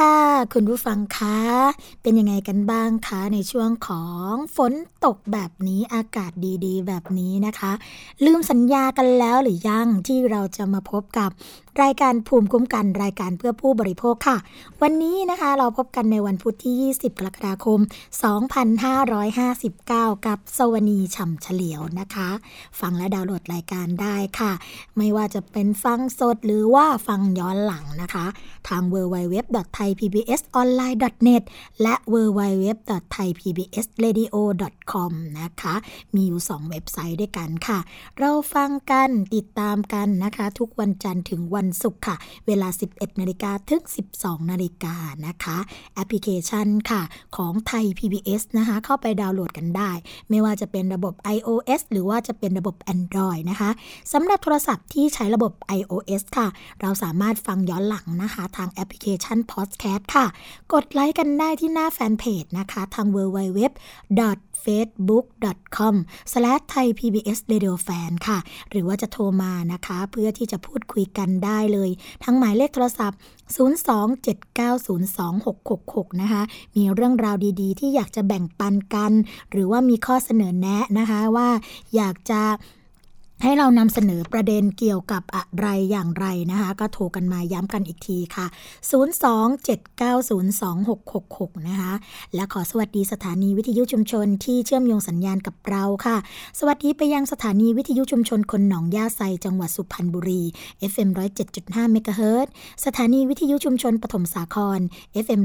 ค่ะ คุณผู้ฟังคะ เป็นยังไงกันบ้างคะในช่วงของฝนตกแบบนี้อากาศดีๆ แบบนี้นะคะ ลืมสัญญากันแล้วหรือยังที่เราจะมาพบกับรายการภูมิคุ้มกันรายการเพื่อผู้บริโภคค่ะ วันนี้นะคะเราพบกันในวันพุธที่ 20 กรกฎาคม 2559 กับสวนีฉ่ำเฉลียวนะคะ ฟังและดาวน์โหลดรายการได้ค่ะ ไม่ว่าจะเป็นฟังสดหรือว่าฟังย้อนหลังนะคะ ทาง thaipbsonline.net และ www.thaipbsradio.com นะคะ มีอยู่ 2 เว็บไซต์ด้วยกันค่ะ เราฟังกันติดตามกันนะคะ ทุกวันจันทร์ถึงวันศุกร์ค่ะ เวลา 11 นาฬิกาถึง 12 นาฬิกานะคะ แอปพลิเคชันค่ะ ของไทย PBS นะคะ เข้าไปดาวน์โหลดกันได้ ไม่ว่าจะเป็นระบบ iOS หรือว่าจะเป็นระบบ Android นะคะสำหรับโทรศัพท์ที่ใช้ระบบ iOS ค่ะ เราสามารถฟังย้อนหลังนะคะ ทางแอปพลิเคชัน Podcast ค่ะ กดไลค์กันได้ที่หน้าแฟนเพจนะคะ ทาง www facebook.com/thaipbsradiofan ค่ะ หรือว่าจะโทรมานะคะ เพื่อที่จะพูดคุยกันได้เลย ทั้งหมายเลขโทรศัพท์ 027902666 นะคะ มีเรื่องราวดีๆ ที่อยากจะแบ่งปันกัน หรือว่ามีข้อเสนอแนะนะคะว่าอยากจะ ให้เรานำเสนอประเด็นเกี่ยวกับอะไรอย่างไรนะคะ ก็โทรกันมาย้ำกันอีกทีค่ะ 027902666 นะคะ และขอสวัสดีสถานีวิทยุชุมชนที่เชื่อมโยงสัญญาณกับเราค่ะ สวัสดีไปยังสถานีวิทยุชุมชนคนหนองยาไซจังหวัดสุพรรณบุรี FM 107.5เมกะเฮิรตสถานีวิทยุชุมชนปฐมสาคร FM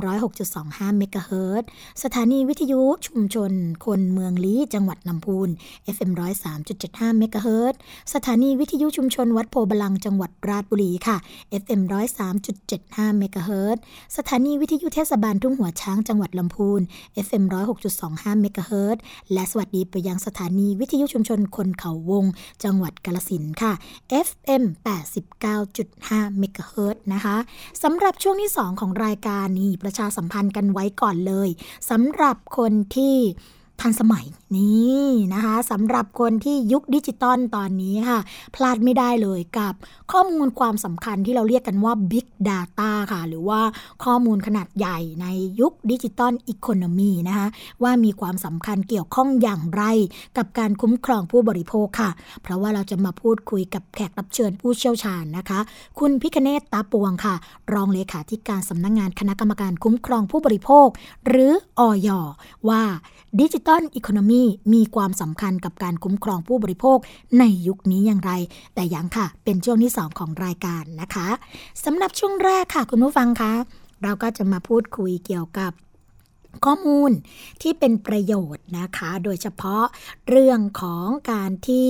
106.25เมกะเฮิรตสถานีวิทยุชุมชนคนเมืองลี้จังหวัดลำพูน FM 103.75เมกะเฮิรตสถานีวิทยุชุมชนวัดโพบลังจังหวัดราชบุรีค่ะ FM 103.75เมกะเฮิรตสถานีวิทยุเทศบาลทุ่งหัวช้างจังหวัดลำพูน FM 106.25เมกะเฮิรตและสวัสดีไปยังสถานีวิทยุชุมชนคนเขาวง จังหวัดกาลสินค่ะ FM 89.5เมกะเฮิรตซ์นะคะสำหรับช่วงที่ 2 ของรายการนี้ประชาสัมพันธ์กันไว้ก่อนเลยสำหรับคนที่ ทันสมัยนี่นะคะสำหรับคนที่ยุคดิจิตอลตอนนี้ค่ะ พลาดไม่ได้เลยกับข้อมูลความสำคัญที่เราเรียกกันว่า Big Data ค่ะ หรือว่าข้อมูลขนาดใหญ่ในยุค Digital Economy นะคะว่ามีความสำคัญเกี่ยวข้องอย่างไร กับการคุ้มครองผู้บริโภคค่ะ เพราะว่าเราจะมาพูดคุยกับแขกรับเชิญผู้เชี่ยวชาญนะคะ คุณพิคเนตตาปวงค่ะ รองเลขาธิการสำนักงงานคณะกรรมการคุ้มครองผู้บริโภค หรืออยว่า ดิจิตอลอีโคโนมีมีความสำคัญกับการคุ้มครองผู้บริโภคในยุคนี้อย่างไร แต่ยังค่ะ เป็นช่วงที่ 2 ของรายการนะคะสำหรับช่วงแรกค่ะ คุณผู้ฟังคะ เราก็จะมาพูดคุยเกี่ยวกับข้อมูลที่เป็นประโยชน์นะคะ โดยเฉพาะเรื่องของการที่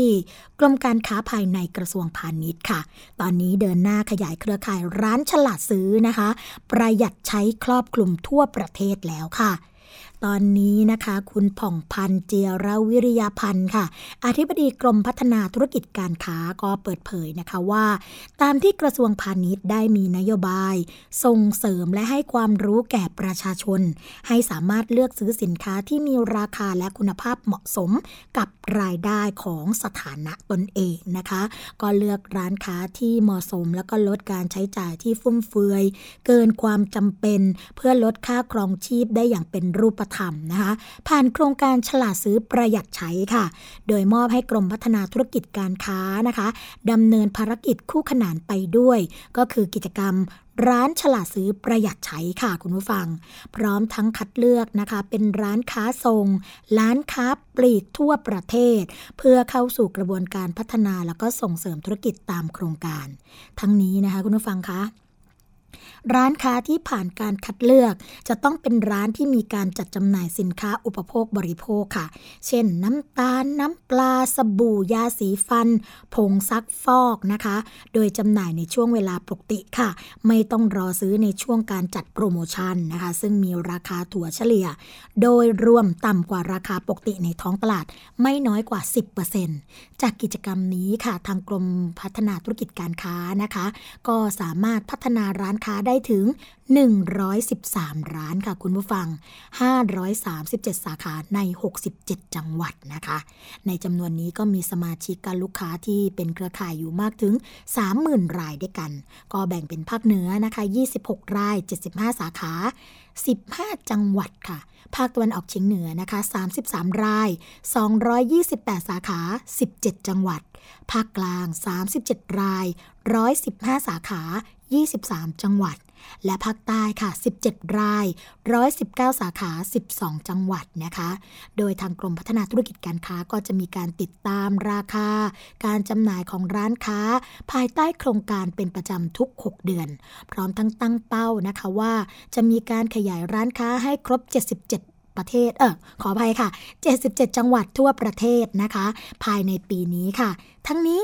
กรมการค้าภายในกระทรวงพาณิชย์ค่ะ ตอนนี้เดินหน้าขยายเครือข่ายร้านฉลาดซื้อนะคะ ประหยัดใช้ครอบคลุมทั่วประเทศแล้วค่ะ ตอนนี้นะคะ คุณผ่องพันธ์เจียรวิริยพันธ์ค่ะ อธิบดีกรมพัฒนาธุรกิจการค้าก็เปิดเผยนะคะว่า ตามที่กระทรวงพาณิชย์ได้มีนโยบาย ส่งเสริมและให้ความรู้แก่ประชาชน ให้สามารถเลือกซื้อสินค้าที่มีราคาและคุณภาพเหมาะสมกับรายได้ของสถานะตนเองนะคะ ก็เลือกร้านค้าที่เหมาะสม แล้วก็ลดการใช้จ่ายที่ฟุ่มเฟือย เกินความจำเป็น เพื่อลดค่าครองชีพได้อย่างเป็นรูปธรรมนะคะผ่านโครงการฉลาดซื้อประหยัดใช้ค่ะ โดยมอบให้กรมพัฒนาธุรกิจการค้านะคะดำเนินภารกิจคู่ขนานไปด้วย ก็คือกิจกรรมร้านฉลาดซื้อประหยัดใช้ค่ะคุณผู้ฟัง พร้อมทั้งคัดเลือกนะคะ เป็นร้านค้าทรง ร้านค้าปลีกทั่วประเทศ เพื่อเข้าสู่กระบวนการพัฒนาแล้วก็ส่งเสริมธุรกิจตามโครงการ ทั้งนี้นะคะคุณผู้ฟังคะ ร้านค้าที่ผ่านการคัดเลือก จะต้องเป็นร้านที่มีการจัดจำหน่ายสินค้าอุปโภคบริโภคค่ะ เช่น น้ำตาล น้ำปลา สบู่ ยาสีฟัน ผงซักฟอกนะคะ โดยจำหน่ายในช่วงเวลาปกติค่ะ ไม่ต้องรอซื้อในช่วงการจัดโปรโมชั่นนะคะ ซึ่งมีราคาถั่วเฉลี่ย โดยรวมต่ำกว่าราคาปกติในท้องตลาดไม่น้อยกว่า 10%จากกิจกรรมนี้ค่ะ ทางกรมพัฒนาธุรกิจการค้านะคะ ก็สามารถพัฒนาร้านค้าได้ถึง 113 ร้านค่ะคุณผู้ฟัง 537 สาขาใน 67 จังหวัดนะคะ ในจำนวนนี้ก็มีสมาชิกกับลูกค้าที่เป็นเครือข่ายอยู่มากถึง 30,000 รายด้วยกัน ก็แบ่งเป็นภาคเหนือนะคะ 26 ราย 75 สาขา 15 จังหวัดค่ะ ภาคตะวันออกเฉียงเหนือนะคะ 33 ราย 228 สาขา 17 จังหวัด ภาคกลาง 37 ราย 115 สาขา 23 จังหวัด และภาคใต้ค่ะ 17 ราย 119 สาขา 12 จังหวัดนะคะ โดยทางกรมพัฒนาธุรกิจการค้าก็จะมีการติดตามราคา การจำหน่ายของร้านค้า ภายใต้โครงการเป็นประจำทุก 6 เดือน พร้อมทั้งตั้งเป้านะคะว่า จะมีการขยายร้านค้าให้ครบ 77ประเทศ เออ ขออภัยค่ะ 77 จังหวัดทั่วประเทศนะคะ ภายในปีนี้ค่ะ ทั้งนี้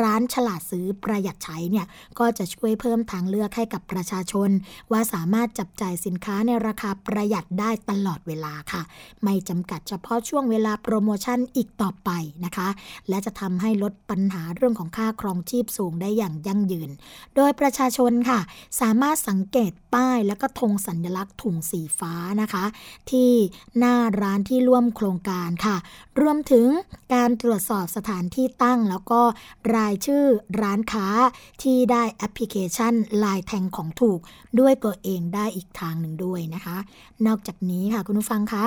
ร้านฉลาดซื้อประหยัดใช้เนี่ยก็จะช่วยเพิ่มทางเลือกให้กับประชาชน ว่าสามารถจับจ่ายสินค้าในราคาประหยัดได้ตลอดเวลาค่ะ ไม่จำกัดเฉพาะช่วงเวลาโปรโมชั่นอีกต่อไปนะคะ และจะทำให้ลดปัญหาเรื่องของค่าครองชีพสูงได้อย่างยั่งยืน โดยประชาชนค่ะ สามารถสังเกตป้ายและก็ธงสัญลักษณ์ถุงสีฟ้านะคะ ที่หน้าร้านที่ร่วมโครงการค่ะ รวมถึงการตรวจสอบสถานที่ตั้งแล้วก็รรายชื่อร้านค้าที่ได้แอปพลิเคชันลายแทงของถูกด้วยตัวเองได้อีกทางหนึ่งด้วยนะคะ นอกจากนี้ค่ะคุณผู้ฟังคะ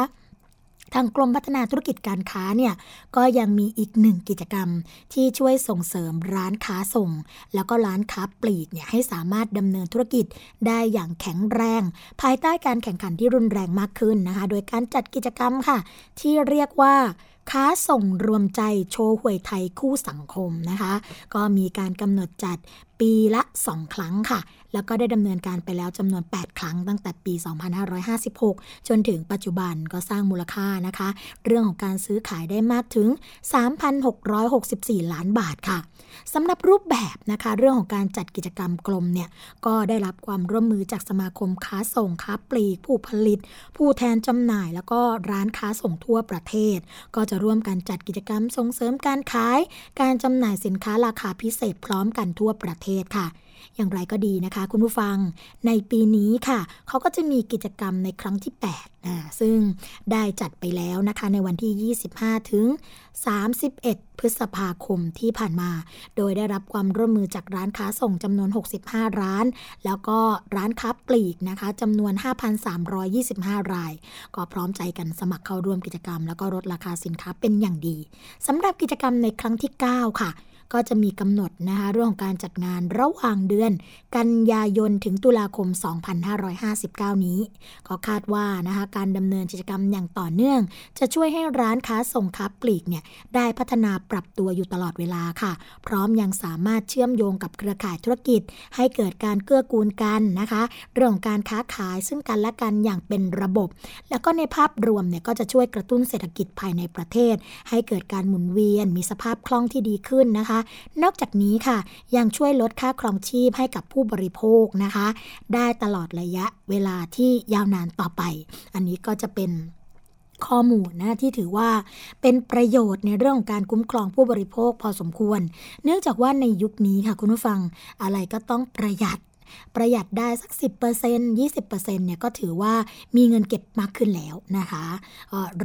ทางกรมพัฒนาธุรกิจการค้าเนี่ยก็ยังมีอีกหนึ่งกิจกรรมที่ช่วยส่งเสริมร้านค้าส่ง แล้วก็ร้านค้าปลีกเนี่ยให้สามารถดำเนินธุรกิจได้อย่างแข็งแรง ภายใต้การแข่งขันที่รุนแรงมากขึ้นนะคะ โดยการจัดกิจกรรมค่ะ ที่เรียกว่า ค้าส่งรวมใจโชว์หวยไทยคู่สังคมนะคะ ก็มีการกำหนดจัด ปีละ 2 ครั้งค่ะ แล้วก็ได้ดำเนินการไปแล้วจำนวน 8 ครั้งตั้งแต่ปี 2556 จนถึงปัจจุบันก็สร้างมูลค่านะคะ เรื่องของการซื้อขายได้มากถึง 3,664 ล้านบาทค่ะสำหรับรูปแบบนะคะ เรื่องของการจัดกิจกรรมกลมเนี่ยก็ได้รับความร่วมมือจากสมาคมค้าส่งค้าปลีก ผู้ผลิต ผู้แทนจำหน่าย แล้วก็ร้านค้าส่งทั่วประเทศ ก็จะร่วมกันจัดกิจกรรมส่งเสริมการขาย การจำหน่ายสินค้าราคาพิเศษพร้อมกันทั่วประเทศค่ะ อย่างไรก็ดีนะคะ คุณผู้ฟังในปีนี้ค่ะ เขาก็จะมีกิจกรรมในครั้งที่8อ่าซึ่งได้จัดไปแล้วนะคะในวันที่ 25 ถึง 31 พฤษภาคมที่ผ่านมา โดยได้รับความร่วมมือจากร้านค้าส่งจำนวน 65 ร้าน แล้วก็ร้านค้าปลีกนะคะจำนวน 5,325 ราย ก็พร้อมใจกันสมัครเข้าร่วมกิจกรรม แล้วก็ลดราคาสินค้าเป็นอย่างดีสำหรับกิจกรรมในครั้งที่ 9 ค่ะ ก็จะมีกำหนดนะคะเรื่องของการจัดงานระหว่างเดือน กันยายนถึงตุลาคม 2559 นี้ ก็คาดว่านะคะการดำเนินกิจกรรมอย่างต่อเนื่อง จะช่วยให้ร้านค้าส่งค้าปลีกเนี่ยได้พัฒนาปรับตัวอยู่ตลอดเวลาค่ะ พร้อมยังสามารถเชื่อมโยงกับเครือข่ายธุรกิจ ให้เกิดการเกื้อกูลกันนะคะ เรื่องของการค้าขายซึ่งกันและกันอย่างเป็นระบบ แล้วก็ในภาพรวมเนี่ยก็จะช่วยกระตุ้นเศรษฐกิจภายในประเทศ ให้เกิดการหมุนเวียนมีสภาพคล่องที่ดีขึ้นนะคะนอกจากนี้ค่ะ ยังช่วยลดค่าครองชีพให้กับผู้บริโภคนะคะ ได้ตลอดระยะเวลาที่ยาวนานต่อไป อันนี้ก็จะเป็นข้อมูลนะที่ถือว่าเป็นประโยชน์ในเรื่องของการคุ้มครองผู้บริโภคพอสมควร เนื่องจากว่าในยุคนี้ค่ะคุณผู้ฟังอะไรก็ต้องประหยัด ประหยัดได้สัก 10% 20%เนี่ยก็ถือว่ามีเงินเก็บมากขึ้นแล้วนะคะ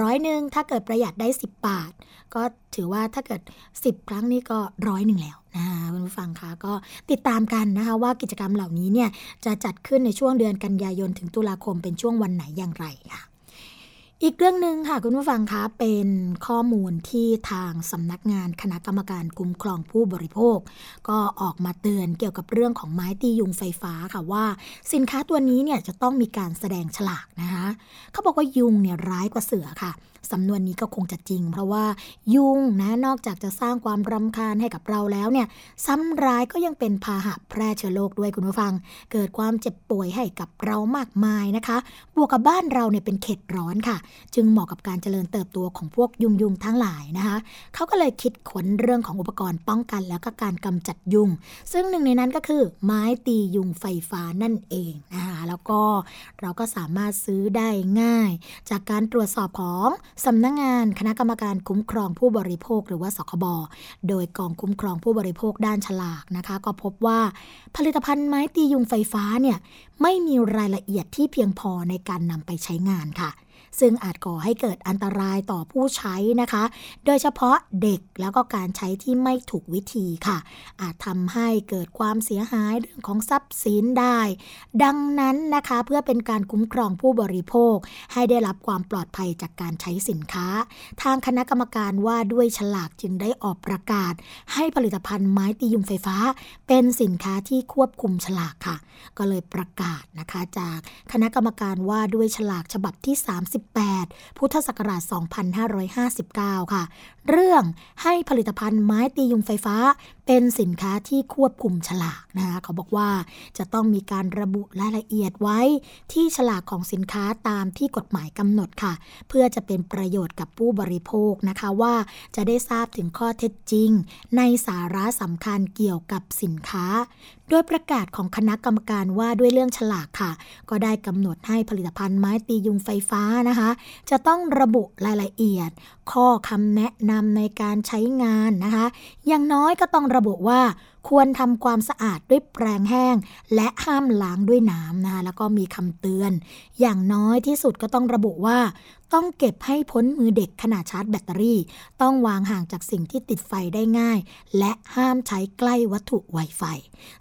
ร้อยหนึ่งถ้าเกิดประหยัดได้ 10 บาท ก็ถือว่าถ้าเกิด 10 ครั้งนี้ก็ร้อยหนึ่งแล้วนะคะคุณผู้ฟังคะก็ติดตามกันนะคะว่ากิจกรรมเหล่านี้เนี่ยจะจัดขึ้นในช่วงเดือนกันยายนถึงตุลาคมเป็นช่วงวันไหนอย่างไรค่ะ อีกเรื่องหนึ่งค่ะคุณผู้ฟังคะเป็นข้อมูลที่ทางสำนักงานคณะกรรมการคุ้มครองผู้บริโภค ก็ออกมาเตือนเกี่ยวกับเรื่องของไม้ตียุงไฟฟ้าค่ะว่า สินค้าตัวนี้เนี่ยจะต้องมีการแสดงฉลากนะคะเขาบอกว่ายุงเนี่ยร้ายกว่าเสือค่ะ สำนวนนี้ก็คงจะจริง เพราะว่ายุงนะนอกจากจะสร้างความรำคาญให้กับเราแล้วเนี่ยซ้ำร้ายก็ยังเป็นพาหะแพร่เชื้อโรคด้วยคุณผู้ฟัง เกิดความเจ็บป่วยให้กับเรามากมายนะคะ บวกกับบ้านเราเนี่ยเป็นเขตร้อนค่ะ จึงเหมาะกับการเจริญเติบโตของพวกยุงยุงทั้งหลายนะคะเขาก็เลยคิดขนเรื่องของอุปกรณ์ป้องกัน แล้วก็การกำจัดยุง ซึ่งหนึ่งในนั้นก็คือไม้ตียุงไฟฟ้านั่นเองนะคะแล้วก็เราก็สามารถซื้อได้ง่าย จากการตรวจสอบของสำนักงงานคณะกรรมการคุ้มครองผู้บริโภคหรือว่าสคบโดยกองคุ้มครองผู้บริโภคด้านฉลากนะคะ ก็พบว่าผลิตภัณฑ์ไม้ตียุงไฟฟ้าเนี่ยไม่มีรายละเอียดที่เพียงพอในการนำไปใช้งานค่ะ ซึ่งอาจก่อให้เกิดอันตรายต่อผู้ใช้นะคะ โดยเฉพาะเด็กแล้วก็การใช้ที่ไม่ถูกวิธีค่ะ อาจทำให้เกิดความเสียหายเรื่องของทรัพย์สินได้ ดังนั้นนะคะเพื่อเป็นการคุ้มครองผู้บริโภค ให้ได้รับความปลอดภัยจากการใช้สินค้า ทางคณะกรรมการว่าด้วยฉลากจึงได้ออกประกาศ ให้ผลิตภัณฑ์ไม้ตียุงไฟฟ้า เป็นสินค้าที่ควบคุมฉลากค่ะ ก็เลยประกาศนะคะจากคณะกรรมการว่าด้วยฉลากฉบับที่ 30 18พุทธศักราช 2559 ค่ะ เรื่องให้ผลิตภัณฑ์ไม้ตียุงไฟฟ้าเป็นสินค้าที่ควบคุมฉลากนะคะเขาบอกว่าจะต้องมีการระบุรายละเอียดไว้ที่ฉลากของสินค้าตามที่กฎหมายกำหนดค่ะ เพื่อจะเป็นประโยชน์กับผู้บริโภคนะคะว่าจะได้ทราบถึงข้อเท็จจริง ในสาระสำคัญเกี่ยวกับสินค้า โดยประกาศของคณะกรรมการว่าด้วยเรื่องฉลากค่ะ ก็ได้กำหนดให้ผลิตภัณฑ์ไม้ตียุงไฟฟ้านะคะ จะต้องระบุรายละเอียด ข้อคำแนะนำในการใช้งานนะคะ อย่างน้อยก็ต้องระบุว่า ควรทำความสะอาดด้วยแปรงแห้ง และห้ามล้างด้วยน้ำนะคะแล้วก็มีคำเตือน อย่างน้อยที่สุดก็ต้องระบุว่า ต้องเก็บให้พ้นมือเด็กขณะชาร์จแบตเตอรี่ ต้องวางห่างจากสิ่งที่ติดไฟได้ง่าย และห้ามใช้ใกล้วัตถุไวไฟ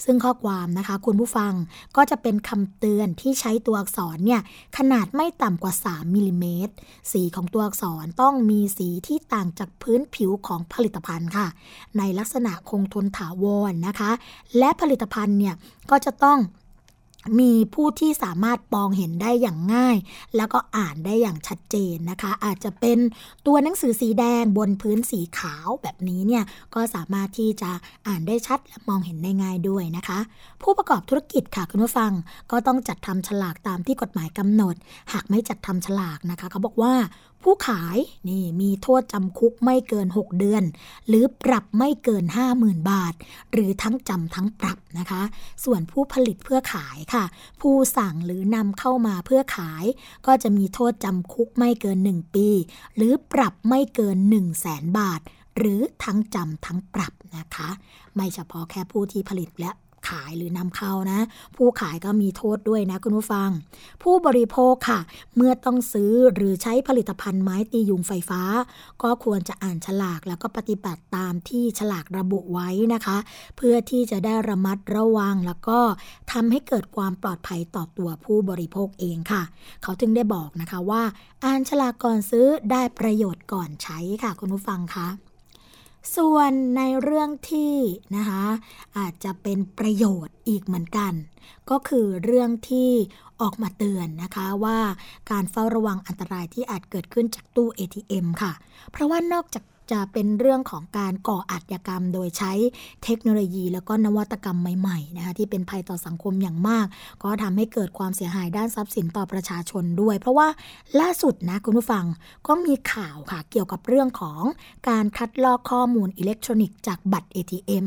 ซึ่งข้อความนะคะคุณผู้ฟังก็จะเป็นคำเตือนที่ใช้ตัวอักษรเนี่ยขนาดไม่ต่ำกว่า 3มิลิเมตรสีของตัวอักษรต้องมีสีที่ต่างจากพื้นผิวของผลิตภัณฑ์ค่ะ ในลักษณะคงทนถาวรนะคะ และผลิตภัณฑ์เนี่ยก็จะต้องมีผู้ที่สามารถมองเห็นได้อย่างง่าย แล้วก็อ่านได้อย่างชัดเจนนะคะ อาจจะเป็นตัวหนังสือสีแดงบนพื้นสีขาวแบบนี้เนี่ยก็สามารถที่จะอ่านได้ชัดและมองเห็นได้ง่ายด้วยนะคะ ผู้ประกอบธุรกิจค่ะคุณผู้ฟังก็ต้องจัดทำฉลากตามที่กฎหมายกำหนด หากไม่จัดทำฉลากนะคะเขาบอกว่า ผู้ขายนี่มีโทษจำคุกไม่เกิน 6 เดือน หรือปรับไม่เกิน 50,000 บาท หรือทั้งจำทั้งปรับนะคะ ส่วนผู้ผลิตเพื่อขายค่ะ ผู้สั่งหรือนำเข้ามาเพื่อขาย ก็จะมีโทษจำคุกไม่เกิน 1 ปี หรือปรับไม่เกิน 1 0 0 0 0แสนบาท หรือทั้งจำทั้งปรับนะคะ ไม่เฉพาะแค่ผู้ที่ผลิตและ ขายหรือนำเข้านะ ผู้ขายก็มีโทษด้วยนะคุณผู้ฟัง ผู้บริโภคค่ะ เมื่อต้องซื้อหรือใช้ผลิตภัณฑ์ไม้ตียุงไฟฟ้า ก็ควรจะอ่านฉลากแล้วก็ปฏิบัติตามที่ฉลากระบุไว้นะคะ เพื่อที่จะได้ระมัดระวังแล้วก็ทำให้เกิดความปลอดภัยต่อตัวผู้บริโภคเองค่ะ เขาจึงได้บอกนะคะว่า อ่านฉลากก่อนซื้อได้ประโยชน์ก่อนใช้ค่ะคุณผู้ฟังคะ ส่วนในเรื่องที่นะคะอาจจะเป็นประโยชน์อีกเหมือนกัน ก็คือเรื่องที่ออกมาเตือนนะคะว่าการเฝ้าระวังอันตรายที่อาจเกิดขึ้นจากตู้ ATM ค่ะ เพราะว่านอกจาก จะเป็นเรื่องของการก่ออาชญากรรม โดยใช้เทคโนโลยี แล้วก็นวัตกรรมใหม่ๆนะคะที่เป็นภัยต่อสังคมอย่างมาก ก็ทำให้เกิดความเสียหายด้านทรัพย์สินต่อประชาชนด้วย เพราะว่าล่าสุดนะคุณผู้ฟังก็มีข่าวค่ะเกี่ยวกับเรื่องของการคัดลอกข้อมูลอิเล็กทรอนิกส์จากบัตร ATM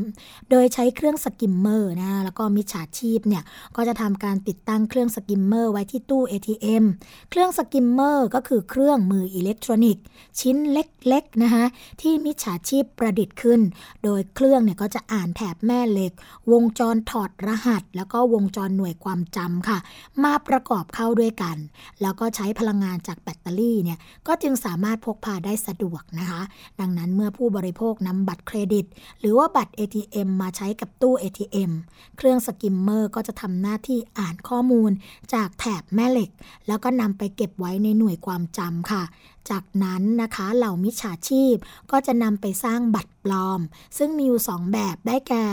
โดยใช้เครื่อง skimmer นะแล้วก็มิจฉาชีพเนี่ยก็จะทำการติดตั้งเครื่องสกิมเมอร์ไว้ที่ตู้ ATM เครื่องสกิมเมอร์ก็คือเครื่องมืออิเล็กทรอนิกส์ชิ้นเล็กๆนะคะที่มิจฉาชีพประดิษฐ์ขึ้น โดยเครื่องเนี่ยก็จะอ่านแถบแม่เหล็ก วงจรถอดรหัส แล้วก็วงจรหน่วยความจำค่ะ มาประกอบเข้าด้วยกัน แล้วก็ใช้พลังงานจากแบตเตอรี่เนี่ยก็จึงสามารถพกพาได้สะดวกนะคะ ดังนั้นเมื่อผู้บริโภคนำบัตรเครดิต หรือว่าบัตร ATM มาใช้กับตู้ ATM เครื่อง skimmer ก็จะทำหน้าที่อ่านข้อมูลจากแถบแม่เหล็ก แล้วก็นำไปเก็บไว้ในหน่วยความจำค่ะ จากนั้นนะคะเหล่ามิจฉาชีพก็จะนำไปสร้างบัตรปลอม ซึ่งมีอยู่ 2 แบบได้แก่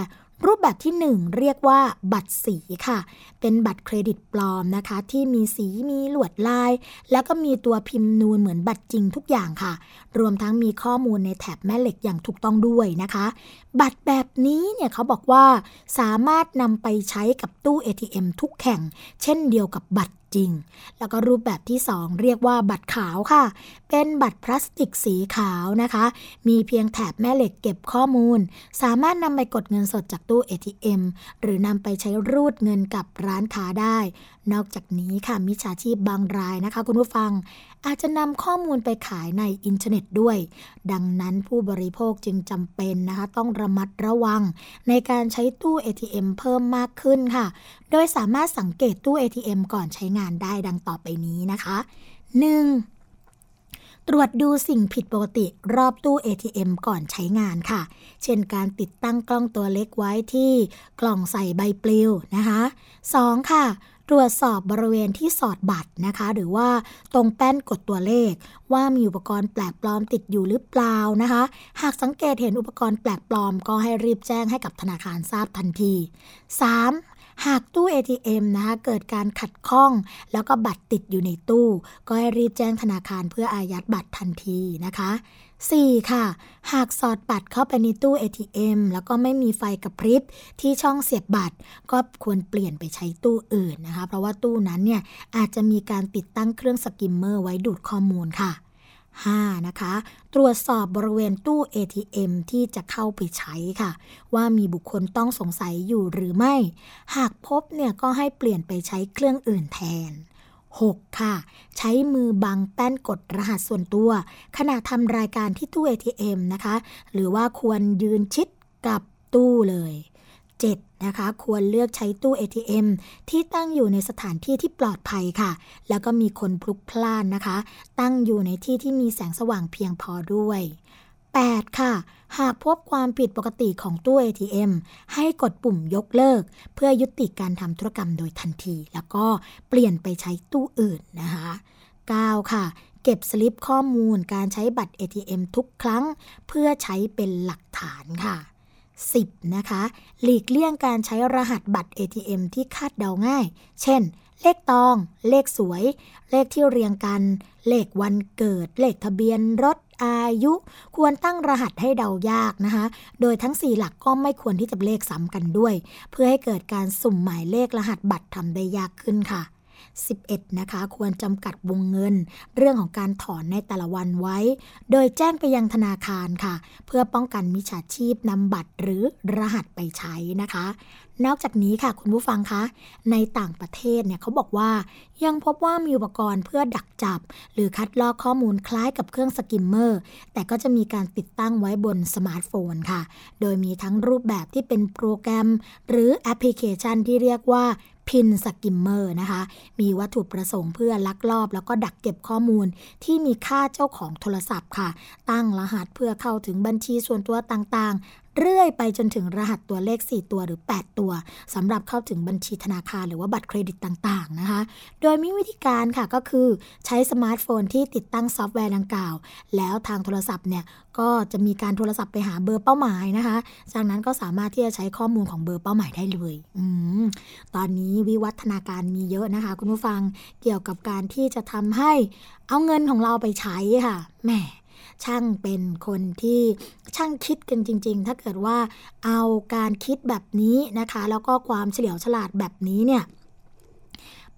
รูปแบบที่ 1 เรียกว่าบัตรสีค่ะ เป็นบัตรเครดิตปลอมนะคะ ที่มีสีมีลวดลาย แล้วก็มีตัวพิมพ์นูนเหมือนบัตรจริงทุกอย่างค่ะ รวมทั้งมีข้อมูลในแถบแม่เหล็กอย่างถูกต้องด้วยนะคะ บัตรแบบนี้เนี่ยเขาบอกว่าสามารถนำไปใช้กับตู้ ATM ทุกแห่ง เช่นเดียวกับบัตร จริง แล้วก็รูปแบบที่ 2 เรียกว่าบัตรขาวค่ะ เป็นบัตรพลาสติกสีขาวนะคะ มีเพียงแถบแม่เหล็กเก็บข้อมูล สามารถนำไปกดเงินสดจากตู้ ATM หรือนำไปใช้รูดเงินกับร้านค้าได้ นอกจากนี้ค่ะมิจฉาชีพบางรายนะคะ คุณผู้ฟัง อาจจะนำข้อมูลไปขายในอินเทอร์เน็ตด้วย ดังนั้นผู้บริโภคจึงจำเป็นนะคะ ต้องระมัดระวัง ในการใช้ตู้ ATM เพิ่มมากขึ้นค่ะ โดยสามารถสังเกตตู้ ATM ก่อนใช้งานได้ดังต่อไปนี้นะคะ 1. ตรวจดูสิ่งผิดปกติรอบตู้ ATM ก่อนใช้งานค่ะ เช่นการติดตั้งกล้องตัวเล็กไว้ที่กล่องใส่ใบปลิวนะคะ 2. ค่ะ ตรวจสอบบริเวณที่สอดบัตรนะคะ หรือว่าตรงแป้นกดตัวเลข ว่ามีอุปกรณ์แปลกปลอมติดอยู่หรือเปล่านะคะ หากสังเกตเห็นอุปกรณ์แปลกปลอม ก็ให้รีบแจ้งให้กับธนาคารทราบทันที 3. หากตู้ ATM นะคะเกิดการขัดข้อง แล้วก็บัตรติดอยู่ในตู้ ก็ให้รีบแจ้งธนาคารเพื่ออายัดบัตรทันทีนะคะ 4. ค่ะ หากสอดบัตรเข้าไปในตู้ ATM แล้วก็ไม่มีไฟกระพริบที่ช่องเสียบบัตร ก็ควรเปลี่ยนไปใช้ตู้อื่นนะคะ เพราะว่าตู้นั้นเนี่ยอาจจะมีการติดตั้งเครื่อง skimmer ไว้ดูดข้อมูลค่ะ 5. นะคะ ตรวจสอบบริเวณตู้ ATM ที่จะเข้าไปใช้ค่ะ ว่ามีบุคคลต้องสงสัยอยู่หรือไม่ หากพบเนี่ยก็ให้เปลี่ยนไปใช้เครื่องอื่นแทน 6. ค่ะ ใช้มือบังแป้นกดรหัสส่วนตัว ขณะทำรายการที่ตู้ ATM นะคะ หรือว่าควรยืนชิดกับตู้เลย 7. นะคะ ควรเลือกใช้ตู้ ATM ที่ตั้งอยู่ในสถานที่ที่ปลอดภัยค่ะ แล้วก็มีคนพลุกพล่านนะคะ ตั้งอยู่ในที่ที่มีแสงสว่างเพียงพอด้วย 8. ค่ะ หากพบความผิดปกติของตู้ ATM ให้กดปุ่มยกเลิก เพื่อยุติการทำธุรกรรมโดยทันที แล้วก็เปลี่ยนไปใช้ตู้อื่นนะคะ 9. ค่ะเก็บสลิปข้อมูลการใช้บัตร ATM ทุกครั้ง เพื่อใช้เป็นหลักฐานค่ะ 10. นะคะ หลีกเลี่ยงการใช้รหัสบัตร ATM ที่คาดเดาง่าย เช่น เลขตอง เลขสวย เลขที่เรียงกัน เลขวันเกิด เลขทะเบียนรถอายุ ควรตั้งรหัสให้เดายากนะคะ โดยทั้ง 4 หลักก็ไม่ควรที่จะเลขซ้ำกันด้วย เพื่อให้เกิดการสุ่มหมายเลขรหัสบัตรทำได้ยากขึ้นค่ะ 11 นะคะ ควรจำกัดวงเงิน เรื่องของการถอนในแต่ละวันไว้ โดยแจ้งไปยังธนาคารค่ะ เพื่อป้องกันมิจฉาชีพนำบัตรหรือรหัสไปใช้นะคะ นอกจากนี้ค่ะคุณผู้ฟังคะ ในต่างประเทศเนี่ยเขาบอกว่ายังพบว่ามีอุปกรณ์เพื่อดักจับ หรือคัดลอกข้อมูลคล้ายกับเครื่อง skimmer แต่ก็จะมีการติดตั้งไว้บนสมาร์ทโฟนค่ะ โดยมีทั้งรูปแบบที่เป็นโปรแกรม หรือแอปพลิเคชันที่เรียกว่า PIN skimmer นะคะ มีวัตถุประสงค์เพื่อลักลอบ แล้วก็ดักเก็บข้อมูลที่มีค่าเจ้าของโทรศัพท์ค่ะ ตั้งรหัสเพื่อเข้าถึงบัญชีส่วนตัวต่างๆเรื่อยไปจนถึงรหัสตัวเลข 4 ตัวหรือ 8 ตัวสำหรับเข้าถึงบัญชีธนาคารหรือว่าบัตรเครดิตต่างๆนะคะ โดยมีวิธีการค่ะก็คือใช้สมาร์ทโฟนที่ติดตั้งซอฟต์แวร์ดังกล่าว แล้วทางโทรศัพท์เนี่ยก็จะมีการโทรศัพท์ไปหาเบอร์เป้าหมายนะคะ จากนั้นก็สามารถที่จะใช้ข้อมูลของเบอร์เป้าหมายได้เลยอืมตอนนี้วิวัฒนาการมีเยอะนะคะ คุณผู้ฟังเกี่ยวกับการที่จะทำให้เอาเงินของเราไปใช้ค่ะแหม ช่างเป็นคนที่ช่างคิดกันจริง ๆ ถ้าเกิดว่าเอาการคิดแบบนี้นะคะ แล้วก็ความเฉลียวฉลาดแบบนี้เนี่ย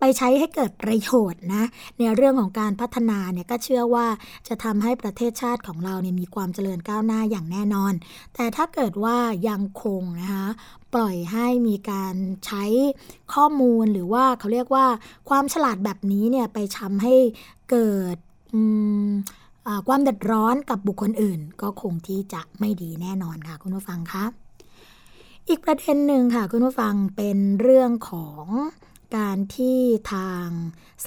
ไปใช้ให้เกิดประโยชน์นะในเรื่องของการพัฒนาเนี่ยก็เชื่อว่าจะทำให้ประเทศชาติของเราเนี่ยมีความเจริญก้าวหน้าอย่างแน่นอน แต่ถ้าเกิดว่ายังคงนะคะปล่อยให้มีการใช้ข้อมูลหรือว่าเขาเรียกว่าความฉลาดแบบนี้เนี่ยไปทำให้เกิด ความเดือดร้อนกับบุคคลอื่น ก็คงที่จะไม่ดีแน่นอนค่ะคุณผู้ฟังคะอีกประเด็นหนึ่งค่ะคุณผู้ฟังเป็นเรื่องของ การที่ทาง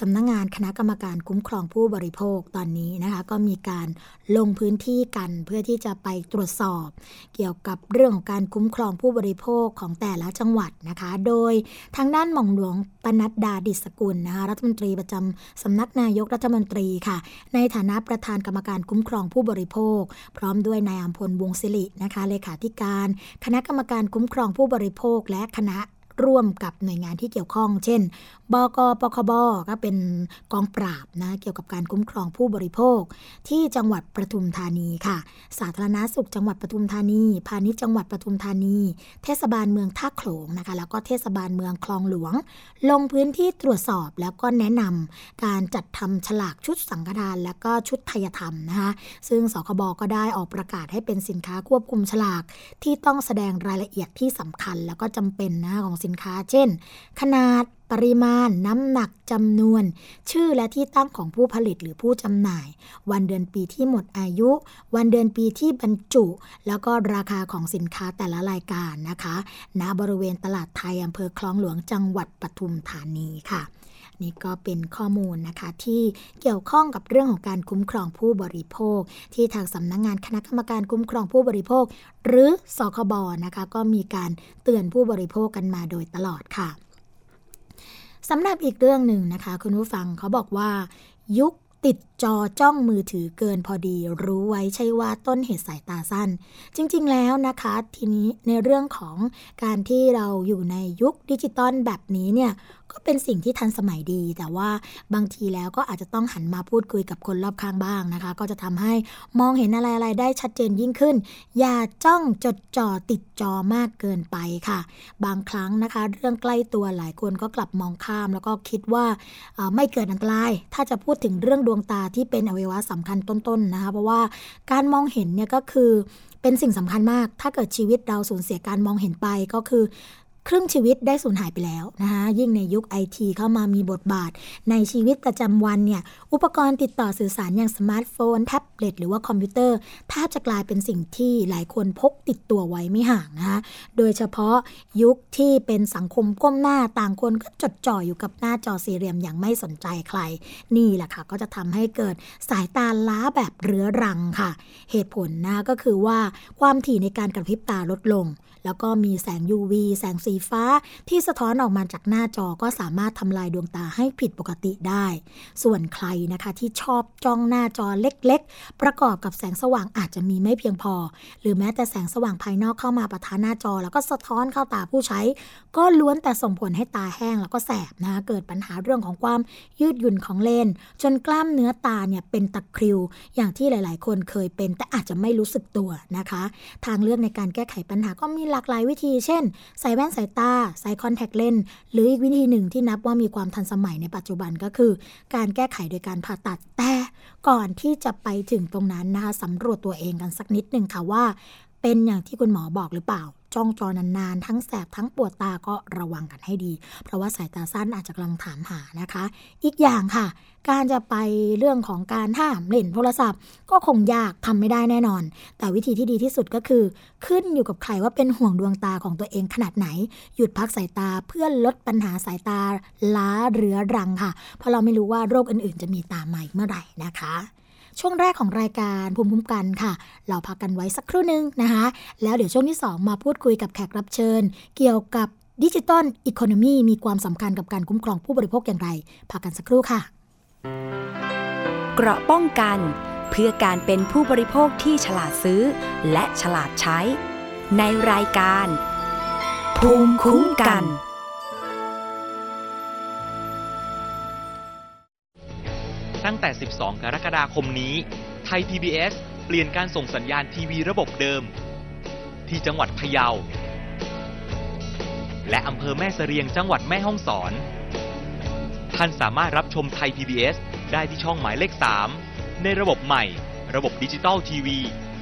สำนักงงานคณะกรรมการคุ้มครองผู้บริโภคตอนนี้นะคะ ก็มีการลงพื้นที่กันเพื่อที่จะไปตรวจสอบ เกี่ยวกับเรื่องของการคุ้มครองผู้บริโภคของแต่ละจังหวัดนะคะ โดยทางด้านหม่องหลวงปนัดดาดิศกุลนะคะรัฐมนตรีประจำสำนักนายกรัฐมนตรีค่ะ ในฐานะประธานกรรมการคุ้มครองผู้บริโภค พร้อมด้วยนายอัมพลวงศิรินะคะเลขาธิการ คณะกรรมการคุ้มครองผู้บริโภคและคณะ ร่วมกับหน่วยงานที่เกี่ยวข้อง เช่น บกปคบก็เป็นกองปราบนะเกี่ยวกับการคุ้มครองผู้บริโภค ที่จังหวัดปทุมธานีค่ะ สาธารณาสุขจังหวัดปทุมธานี พาณิชย์จังหวัดปทุมธานี เทศบาลเมืองท่าโขลงนะคะ แล้วก็เทศบาลเมืองคลองหลวง ลงพื้นที่ตรวจสอบแล้วก็แนะนำการจัดทำฉลากชุดสังฆทาน และก็ชุดไทยธรรมนะคะซึ่งสคบก็ได้ออกประกาศให้เป็นสินค้าควบคุมฉลาก ที่ต้องแสดงรายละเอียดที่สำคัญ แล้วก็จำเป็นนะของสินค้า เช่น ขนาดปริมาณ น้ำหนักจำนวน ชื่อและที่ตั้งของผู้ผลิตหรือผู้จำหน่าย วันเดือนปีที่หมดอายุ วันเดือนปีที่บรรจุ แล้วก็ราคาของสินค้าแต่ละรายการนะคะ ณบริเวณตลาดไทยอำเภอคลองหลวงจังหวัดปทุมธานีค่ะ นี่ก็เป็นข้อมูลนะคะที่เกี่ยวข้องกับเรื่องของการคุ้มครองผู้บริโภค ที่ทางสำนักงงานคณะกรรมการคุ้มครองผู้บริโภค หรือสคบนะคะก็มีการเตือนผู้บริโภคกันมาโดยตลอดค่ะสำหรับอีกเรื่องหนึ่งนะคะ คุณผู้ฟังเขาบอกว่า ยุคติดจอจ้องมือถือเกินพอดี รู้ไว้ใช่ว่าต้นเหตุสายตาสั้น จริงๆแล้วนะคะ ทีนี้ในเรื่องของการที่เราอยู่ในยุคดิจิตอลแบบนี้เนี่ย ก็เป็นสิ่งที่ทันสมัยดี แต่ว่าบางทีแล้วก็อาจจะต้องหันมาพูดคุยกับคนรอบข้างบ้างนะคะ ก็จะทำให้มองเห็นอะไรอะไรได้ชัดเจนยิ่งขึ้น อย่าจ้องจดจ่อติดจอมากเกินไปค่ะ บางครั้งนะคะ เรื่องใกล้ตัวหลายคนก็กลับมองข้าม แล้วก็คิดว่าไม่เกิดอันตราย ถ้าจะพูดถึงเรื่องดวงตาที่เป็นอวัยวะสำคัญต้นๆนะคะ เพราะว่าการมองเห็นเนี่ยก็คือเป็นสิ่งสำคัญมาก ถ้าเกิดชีวิตเราสูญเสียการมองเห็นไปก็คือ ครึ่งชีวิตได้สูญหายไปแล้วนะคะยิ่งในยุคไอทีเข้ามามีบทบาท ในชีวิตประจำวันเนี่ยอุปกรณ์ติดต่อสื่อสารอย่างสมาร์ทโฟน แท็บเล็ตหรือว่าคอมพิวเตอร์แทบจะกลายเป็นสิ่งที่หลายคนพกติดตัวไว้ไม่ห่างนะคะโดยเฉพาะยุคที่เป็นสังคมก้มหน้าต่างคนก็จดจ่ออยู่กับหน้าจอสี่เหลี่ยมอย่างไม่สนใจใคร นี่แหละค่ะ ก็จะทำให้เกิดสายตาล้าแบบเรื้อรังค่ะ เหตุผลนะก็คือว่าความถี่ในการกระพริบตาลดลง แล้วก็มีแสง UV แสงสีฟ้าที่สะท้อนออกมาจากหน้าจอก็สามารถทำลายดวงตาให้ผิดปกติได้ ส่วนใครนะคะที่ชอบจ้องหน้าจอเล็กๆ ประกอบกับแสงสว่างอาจจะมีไม่เพียงพอ หรือแม้แต่แสงสว่างภายนอกเข้ามาประทาหน้าจอ แล้วก็สะท้อนเข้าตาผู้ใช้ ก็ล้วนแต่ส่งผลให้ตาแห้งแล้วก็แสบนะเกิดปัญหาเรื่องของความยืดหยุ่นของเลน จนกล้ามเนื้อตาเนี่ยเป็นตะคริว อย่างที่หลาย ๆ คนเคยเป็น แต่อาจจะไม่รู้สึกตัวนะคะ ทางเลือกในการแก้ไขปัญหาก็มีหลากหลายวิธี เช่น ใส่แว่นสายตาใส่คอนแทคเลนส์หรืออีกวิธีหนึ่งที่นับว่ามีความทันสมัยในปัจจุบันก็คือ การแก้ไขโดยการผ่าตัดแต่ก่อนที่จะไปถึงตรงนั้นนะคะสำรวจตัวเองกันสักนิดหนึ่งค่ะว่า เป็นอย่างที่คุณหมอบอกหรือเปล่า จ้องจอนานๆ ทั้งแสบทั้งปวดตาก็ระวังกันให้ดี เพราะว่าสายตาสั้นอาจจะกำลังถามหานะคะ อีกอย่างค่ะ การจะไปเรื่องของการห้ามเล่นโทรศัพท์ ก็คงยากทำไม่ได้แน่นอน แต่วิธีที่ดีที่สุดก็คือ ขึ้นอยู่กับใครว่าเป็นห่วงดวงตาของตัวเองขนาดไหน หยุดพักสายตาเพื่อลดปัญหาสายตาล้าเรื้อรังค่ะ เพราะเราไม่รู้ว่าโรคอื่นๆ จะมีตามมาอีกเมื่อไหร่นะคะ ช่วงแรกของรายการภูมิคุ้มกันค่ะ เราพักกันไว้สักครู่หนึ่งนะคะ แล้วเดี๋ยวช่วงที่ 2 มาพูดคุยกับแขกรับเชิญ เกี่ยวกับดิจิตอลอีโคโนมีมีความสำคัญกับการคุ้มครองผู้บริโภคอย่างไรพักกันสักครู่ค่ะ เกราะป้องกันเพื่อการเป็นผู้บริโภคที่ฉลาดซื้อ และฉลาดใช้ ในรายการ ภูมิคุ้มกัน แต่ 12 กรกฎาคมนี้ ไทย PBS เปลี่ยนการส่งสัญญาณทีวีระบบเดิม ที่จังหวัดพะเยา และอำเภอแม่เสรียงจังหวัดแม่ฮ่องสอน ท่านสามารถรับชมไทย PBS ได้ที่ช่องหมายเลข 3 ในระบบใหม่ ระบบดิจิตอลทีวี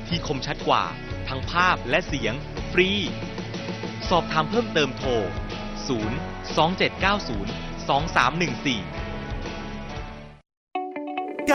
ที่คมชัดกว่า ทั้งภาพและเสียง ฟรี สอบถามเพิ่มเติมโทร 0 2790 2314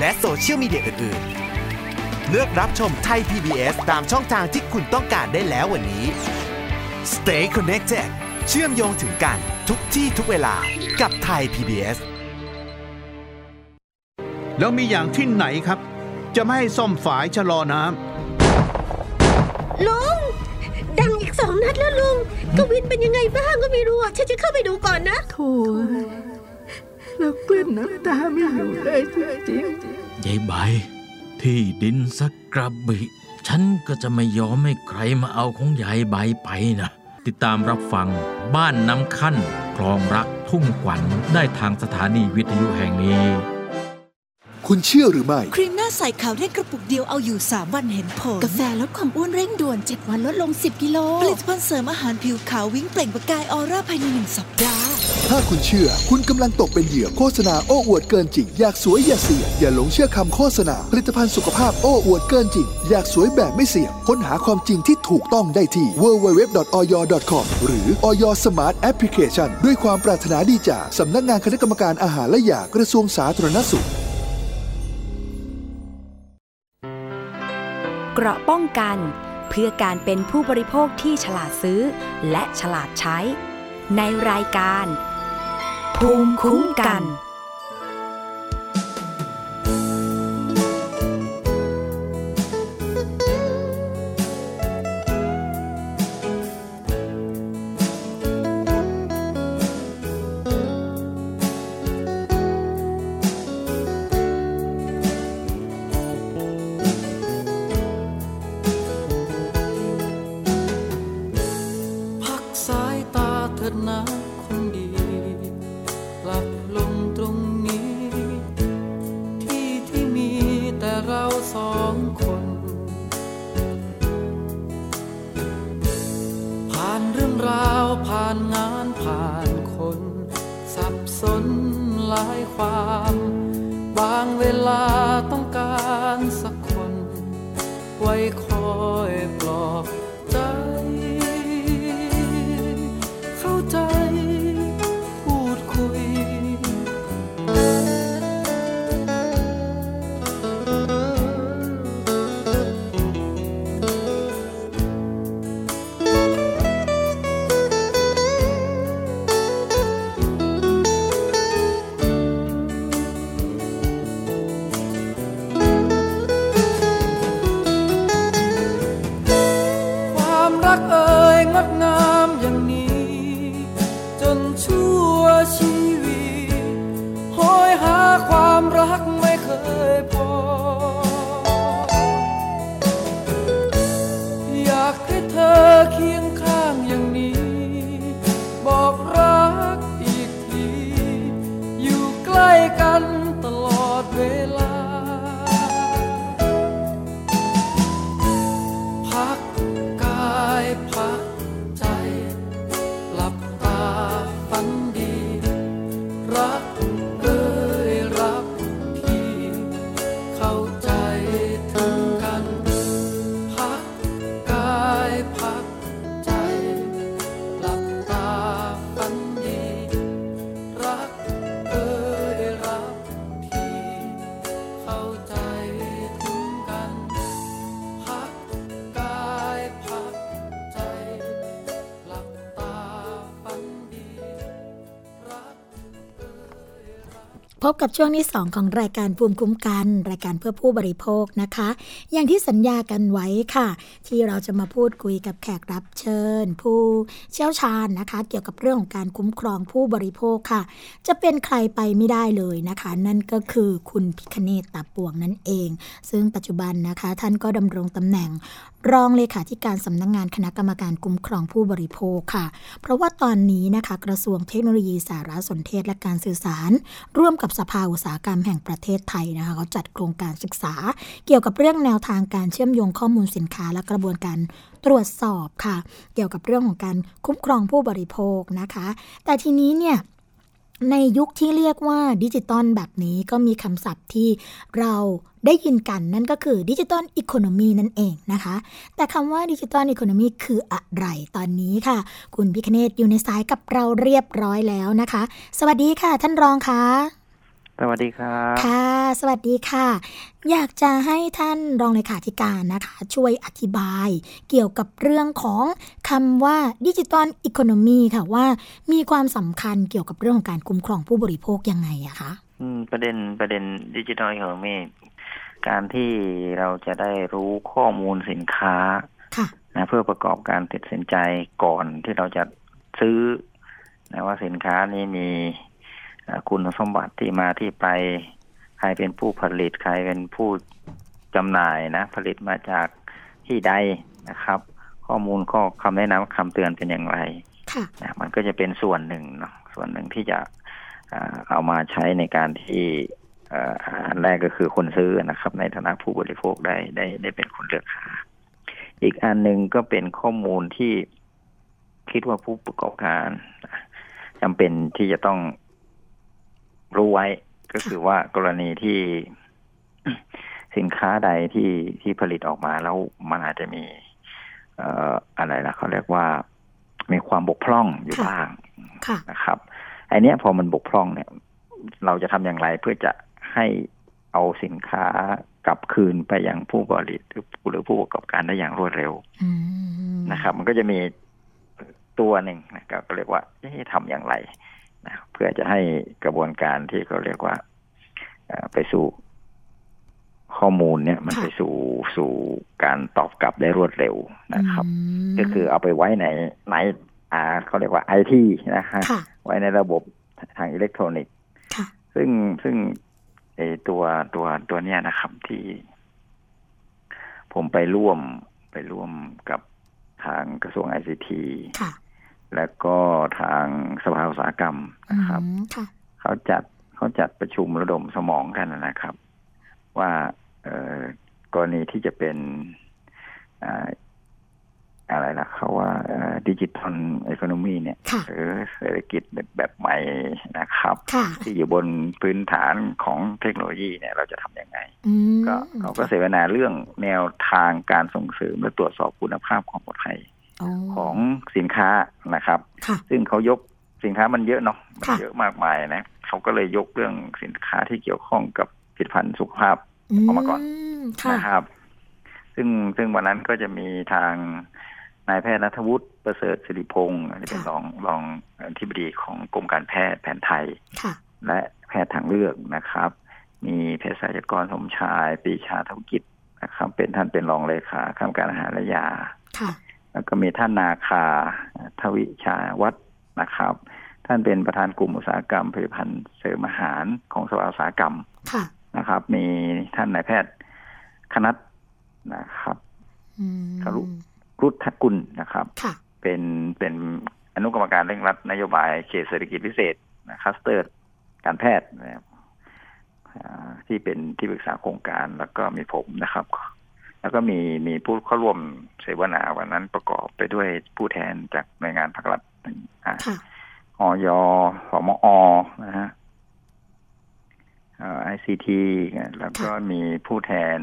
และโซเชียลมีเดียอื่นๆ เลือกรับชมไทย PBS ตามช่องทางที่คุณต้องการได้แล้ววันนี้ Stay connected เชื่อมโยงถึงกันทุกที่ทุกเวลากับไทย PBS แล้วมีอย่างที่ไหนครับ จะไม่ให้ซ่อมฝายชะลอน้ลุง ดังอีกสองนัดแล้วลุง กวินเป็นยังไงบ้างก็ไม่รู้อะฉันจะเข้าไปดูก่อนนะ โถ่ แล้วกลืนน้ำตาไม่อยู่เลยจริงยายใบ ที่ดินสักกระบิ ฉันก็จะไม่ยอมให้ใครมาเอาของยายใบไปนะ ติดตามรับฟังบ้านน้ำขั้นคลองรักทุ่งขวัญได้ทางสถานีวิทยุแห่งนี้ คุณเชื่อหรือไม่ ครีมหน้าใสขาวเร่งกระปุกเดียวเอาอยู่ 3 วันเห็นผล กาแฟลดความอ้วนเร่งด่วน 7 วันลดลง 10 กิโล ผลิตภัณฑ์เสริมอาหารผิวขาววิ่งเปล่งประกายออร่าภายในหนึ่งสัปดาห์ ถ้าคุณเชื่อ คุณกำลังตกเป็นเหยื่อโฆษณาโอ้อวดเกินจริง อยากสวยอย่าเสี่ยง อย่าหลงเชื่อคำโฆษณา ผลิตภัณฑ์สุขภาพโอ้อวดเกินจริง อยากสวยแบบไม่เสี่ยง ค้นหาความจริงที่ถูกต้องได้ที่ www.oyo.com หรือ Oyo Smart Application ด้วยความปรารถนาดีจากสำนักงานคณะกรรมการอาหารและยากระทรวงสาธารณสุข เกราะป้องกัน เพื่อการเป็นผู้บริโภคที่ฉลาดซื้อ และฉลาดใช้ ในรายการ ภูมิคุ้มกัน ลายความ บางเวลาต้องการสักคน ไว้คอย พบกับช่วงที่ 2 ของรายการภูมิคุ้มกัน รายการเพื่อผู้บริโภคนะคะ อย่างที่สัญญากันไว้ค่ะ ที่เราจะมาพูดคุยกับแขกรับเชิญ ผู้เชี่ยวชาญนะคะ เกี่ยวกับเรื่องของการคุ้มครองผู้บริโภคค่ะ จะเป็นใครไปไม่ได้เลยนะคะ นั่นก็คือคุณพิคเนตตาปวงนั่นเอง ซึ่งปัจจุบันนะคะ ท่านก็ดำรงตำแหน่ง รองเลขาธิการสำนักงงานคณะกรรมการคุ้มครองผู้บริโภคค่ะ เพราะว่าตอนนี้นะคะกระทรวงเทคโนโลยีสารสนเทศและการสื่อสาร ร่วมกับสภาอุตสาหกรรมแห่งประเทศไทยนะคะเขาจัดโครงการศึกษา เกี่ยวกับเรื่องแนวทางการเชื่อมโยงข้อมูลสินค้าและกระบวนการตรวจสอบค่ะ เกี่ยวกับเรื่องของการคุ้มครองผู้บริโภคนะคะ แต่ทีนี้เนี่ย ในยุคที่เรียกว่าดิจิตอลแบบนี้ก็มีคำศัพท์ที่เราได้ยินกันนั่นก็คือ digital economy นั่นเองนะคะ แต่คำว่า digital economy คืออะไรตอนนี้ค่ะ คุณพิคเนตอยู่ในสายกับเราเรียบร้อยแล้วนะคะ สวัสดีค่ะท่านรองคะ สวัสดีครับค่ะ สวัสดีค่ะ อยากจะให้ท่านรองเลขาธิการนะคะ ช่วยอธิบายเกี่ยวกับเรื่องของคำว่า digital economy ค่ะว่ามีความสำคัญเกี่ยวกับเรื่องของการคุ้มครองผู้บริโภคยังไงอะคะอืมประเด็นประเด็น digital economyการที่เราจะได้รู้ข้อมูลสินค้าค่ะนะเพื่อประกอบการตัดสินใจก่อนที่เราจะซื้อนะว่าสินค้านี้มีเอ่อ คุณสมบัติที่มาที่ไป ใครเป็นผู้ผลิตใครเป็นผู้จำหน่ายนะ ผลิตมาจากที่ใดนะครับ ข้อมูลข้อคำแนะนำคำเตือนเป็นอย่างไรค่ะนะมันก็จะเป็นส่วนหนึ่งเนาะส่วนหนึ่งที่จะเอ่อเอามาใช้ในการที่เอ่ออันแรกก็คือคนซื้อนะครับ ในฐานะผู้บริโภคได้ได้ได้เป็นคนเลือกหาอีกอันหนึ่งก็เป็นข้อมูลที่คิดว่าผู้ประกอบการจำเป็นที่จะต้อง รู้ไว้ก็คือว่ากรณีที่สินค้าใดที่ที่ผลิตออกมาแล้วมันอาจจะมี เอ่ออะไรนะเขาเรียกว่า มีความบกพร่องอยู่ค่ะบ้างค่ะนะครับไอเนี้ยพอมันบกพร่องเนี่ย เราจะทำอย่างไรเพื่อจะให้เอาสินค้ากลับคืนไปยังผู้ผลิตหรือหรือผู้ประกอบการได้อย่างรวดเร็วอืมนะครับ มันก็จะมีตัวหนึ่งนะครับก็เรียกว่าจะให้ทำอย่างไร นะเพื่อจะให้กระบวนการที่เขาเรียกว่าเอ่อไปสู่ข้อมูลเนี่ยมันไปสู่สู่การตอบกลับได้รวดเร็วนะครับ ก็คือเอาไปไว้ในในอ่าเขาเรียกว่าไอทีนะฮะค่ะไว้ในระบบทางอิเล็กทรอนิกส์ค่ะซึ่งซึ่งไอตัวตัวตัวเนี้ยนะครับที่ ผมไปร่วมไปร่วมกับทางกระทรวงไอซีทีค่ะ แล้วก็ทางสภาอุตสาหกรรมนะครับอืมค่ะเขาจัดเขาจัดประชุมระดมสมองกันนะครับ ว่าเอ่อกรณีที่จะเป็นอ่าอะไรล่ะเขาว่าดิจิทัลอีโคโนมีเนี่ยค่ะหรือเศรษฐกิจแบบใหม่นะครับค่ะที่อยู่บนพื้นฐานของเทคโนโลยีเนี่ยเราจะทำยังไงอืมก็เขาก็เสวนาเรื่องแนวทางการส่งเสริมและตรวจสอบคุณภาพความปลอดภัยอ๋อ ของสินค้านะครับค่ะซึ่งเขายกสินค้ามันเยอะเนาะมันค่ะเยอะมากมายนะเขาก็เลยยกเรื่องสินค้าที่เกี่ยวข้องกับผลิตภัณฑ์สุขภาพอืออกมาก่อนมค่ะนะครับ ซึ่งซึ่งวันนั้นก็จะมีทางนายแพทย์นัทวุฒิประเสริฐสิริพงศ์อันนี้เป็นรองรองอธิบดีของกรมการแพทย์แผนไทยค่ะและแพทย์ทางเลือกนะครับ มีเภสัชกรสมชายปรีชาธุรกิจนะครับ เป็นท่านเป็นรองเลขาข้ามการอาหารและยาค่ะ แล้วก็มีท่านนาคาทวิชาวัฒน์นะครับ ท่านเป็นประธานกลุ่มอุตสาหกรรมผลิตภัณฑ์เสริมอาหารของสภาอุตสาหกรรมค่ะนะครับ มีท่านนายแพทย์คณัตนะครับอืมคารุรุทธกุลนะครับค่ะเป็นเป็นอนุกรรมการเร่งรัดนโยบายเขตเศรษฐกิจพิเศษนะคัสเตอร์การแพทย์นะครับอ่าที่เป็นที่ปรึกษาโครงการแล้วก็มีผมนะครับ แล้วก็มีมีผู้เข้าร่วมเสวนาวันนั้นประกอบไปด้วยผู้แทนจากหน่วยงานภาครัฐอ่าค่ะออยสมอนะฮะไอซีทีแล้วก็มีผู้แทน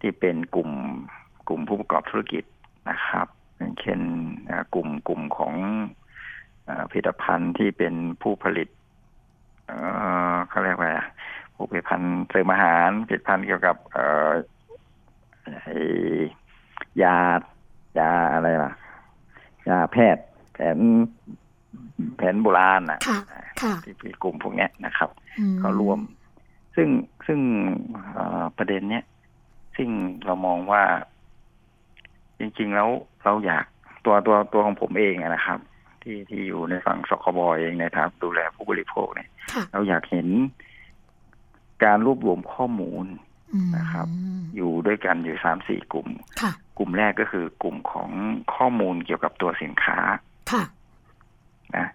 ที่เป็นกลุ่มกลุ่มผู้ประกอบธุรกิจนะครับอย่างเช่นอ่ากลุ่มกลุ่มของอาผลิตภัณฑ์ที่เป็นผู้ผลิตเอ่อเขาเรียกว่าอะไรอะผู้ผลิตภัณฑ์เสริมอาหารผลิตภัณฑ์เกี่ยวกับเอ่อไอ้ ยายาอะไรล่ะยาแพทย์ แผนแผนโบราณอะค่ะค่ะที่เป็นกลุ่มพวกเนี้ยนะครับอืมเขาร่วม ซึ่งซึ่งเอ่อประเด็นเนี้ยซึ่งเรามองว่า จริง ๆ แล้วเราอยากตัวตัวตัวของผมเองอะนะครับ ที่ที่อยู่ในฝั่งสคบเองนะครับ ดูแลผู้บริโภคเนี่ยค่ะเราอยากเห็นการรวบรวมข้อมูลอืม นะครับ อยู่ด้วยกันอยู่สามสี่กลุ่มค่ะกลุ่มแรกก็คือกลุ่มของข้อมูลเกี่ยวกับตัวสินค้าค่ะนะ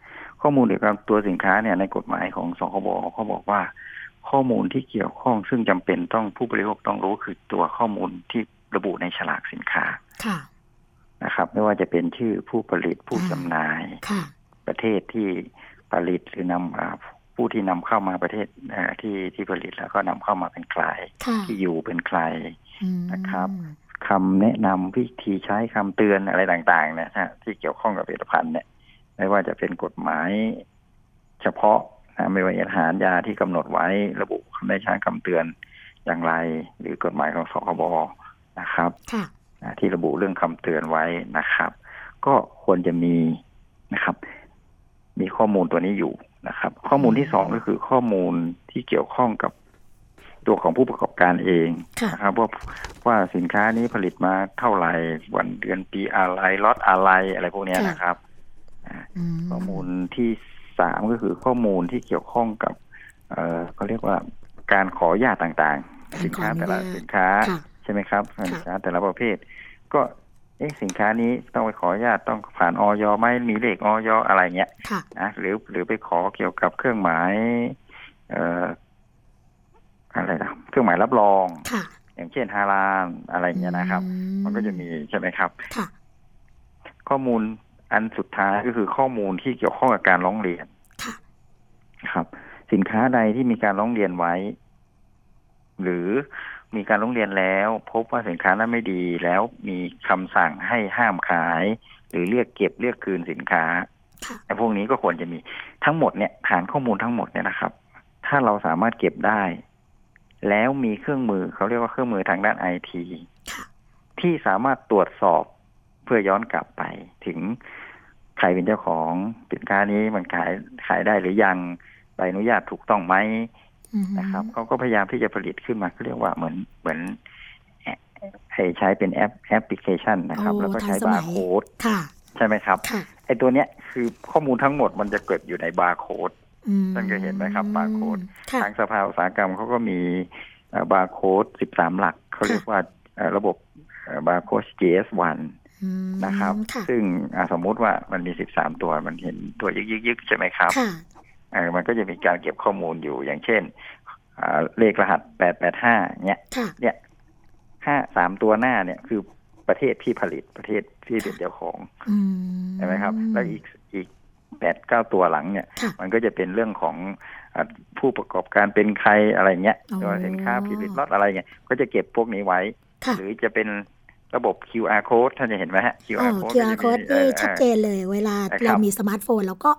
ข้อมูลเกี่ยวกับตัวสินค้าเนี่ยในกฎหมายของสคบเขาบอกว่า ข้อมูลที่เกี่ยวข้องซึ่งจำเป็นต้องผู้บริโภคต้องรู้คือตัวข้อมูลที่ระบุในฉลากสินค้าค่ะนะครับ ไม่ว่าจะเป็นชื่อผู้ผลิตผู้จำหน่ายค่ะประเทศที่ผลิตหรือนำอ่า ผู้ที่นำเข้ามาประเทศเอ่อที่ที่ผลิตแล้วก็นำเข้ามาเป็นใครค่ะที่อยู่เป็นใครอืมนะครับคำแนะนำวิธีใช้คำเตือนอะไรต่างๆเนี่ยนะที่เกี่ยวข้องกับผลิตภัณฑ์เนี่ย ไม่ว่าจะเป็นกฎหมาย เฉพาะนะไม่ว่าอาหารยาที่กำหนดไว้ระบุคำได้ใช้คำเตือนอย่างไร หรือกฎหมายของสคบนะครับค่ะนะที่ระบุเรื่องคำเตือนไว้นะครับ ก็ควรจะมีนะครับ มีข้อมูลตัวนี้อยู่ นะครับ ข้อมูลที่สองก็คือข้อมูลที่เกี่ยวข้องกับตัวของผู้ประกอบการเองค่ะนะครับว่าว่าสินค้านี้ผลิตมาเท่าไหร่วันเดือนปีอะไรล็อตอะไรอะไรพวกเนี้ยค่ะนะครับอืมข้อมูลที่สามก็คือข้อมูลที่เกี่ยวข้องกับ เอ่อเขาเรียกว่าการขออนุญาตต่างๆ สินค้าแต่ละสินค้าค่ะใช่ไหมครับสินค้าแต่ละประเภท ก็ เอ๊ะสินค้านี้ต้องไปขออนุญาตต้องผ่านออยไหมมีเลขออยอะไรเงี้ยค่ะนะหรือหรือไปขอเกี่ยวกับเครื่องหมาย เอ่ออะไรนะเครื่องหมายรับรองค่ะอย่างเช่นฮาลาลอะไรเงี้ยนะครับ มันก็จะมีใช่ไหมครับค่ะข้อมูลอันสุดท้ายก็คือข้อมูลที่เกี่ยวข้องกับการร้องเรียนค่ะครับ สินค้าใดที่มีการร้องเรียนไว้ หรือ มีการร้องเรียนแล้ว พบว่าสินค้านั้นไม่ดีแล้วมีคำสั่งให้ห้ามขาย หรือเรียกเก็บเรียกคืนสินค้าไอ้พวกนี้ก็ควรจะมีทั้งหมดเนี่ยฐานข้อมูลทั้งหมดเนี่ยนะครับ ถ้าเราสามารถเก็บได้ แล้วมีเครื่องมือเขาเรียกว่าเครื่องมือทางด้านไอทีที่สามารถตรวจสอบเพื่อย้อนกลับไป ถึงใครเป็นเจ้าของสินค้านี้มันขายขายได้หรือยังใบอนุญาตถูกต้องไหม นะครับเขาก็พยายามที่จะผลิตขึ้นมาเขาเรียกว่าเหมือนเหมือนแอให้ใช้เป็นแอปแอปพลิเคชันนะครับโอ้แล้วก็ใช้ทันสมับาร์โค้ดค่ะใช่ไหมครับค่ะไอ้ตัวเนี้ยคือข้อมูลทั้งหมดมันจะเกิดอยู่ในบาร์โค้ดอืมท่านเคยเห็นไหมครับบาร์โค้ดค่ะทางสภาอุตสาหกรรมเขาก็มีบาร์โค้ด13หลักเขาเรียกว่าเอ่อระบบบาร์โค้ด GS1 อืมนะครับค่ะซึ่งอ่าสมมุติว่ามันมี13ตัวมันเห็นตัวยึกๆๆใช่ไหมครับค่ะเอ่อ มันก็จะมีการเก็บข้อมูลอยู่อย่างเช่นอ่าเลขรหัส885เนี่ยค่ะเนี่ยห้าสามตัวหน้าเนี่ยคือประเทศที่ผลิตประเทศที่เป็นเจ้าของอืมใช่ไหมครับ แล้วอีกอีกแปดเก้าตัวหลังเนี่ยค่ะมันก็จะเป็นเรื่องของอ่าผู้ประกอบการเป็นใครอะไรเงี้ยอ๋อตัวสินค้าผลิตล็อตอะไรเงี้ยก็จะเก็บพวกนี้ไว้ค่ะหรือจะเป็นระบบ QR code ท่านจะเห็นไหมฮะอ๋ QR อ code QR ก็จะมี code เอ่นี่อชัดเจนเลย เวลาใช่ครับเรามีสมาร์ทโฟนแล้วก็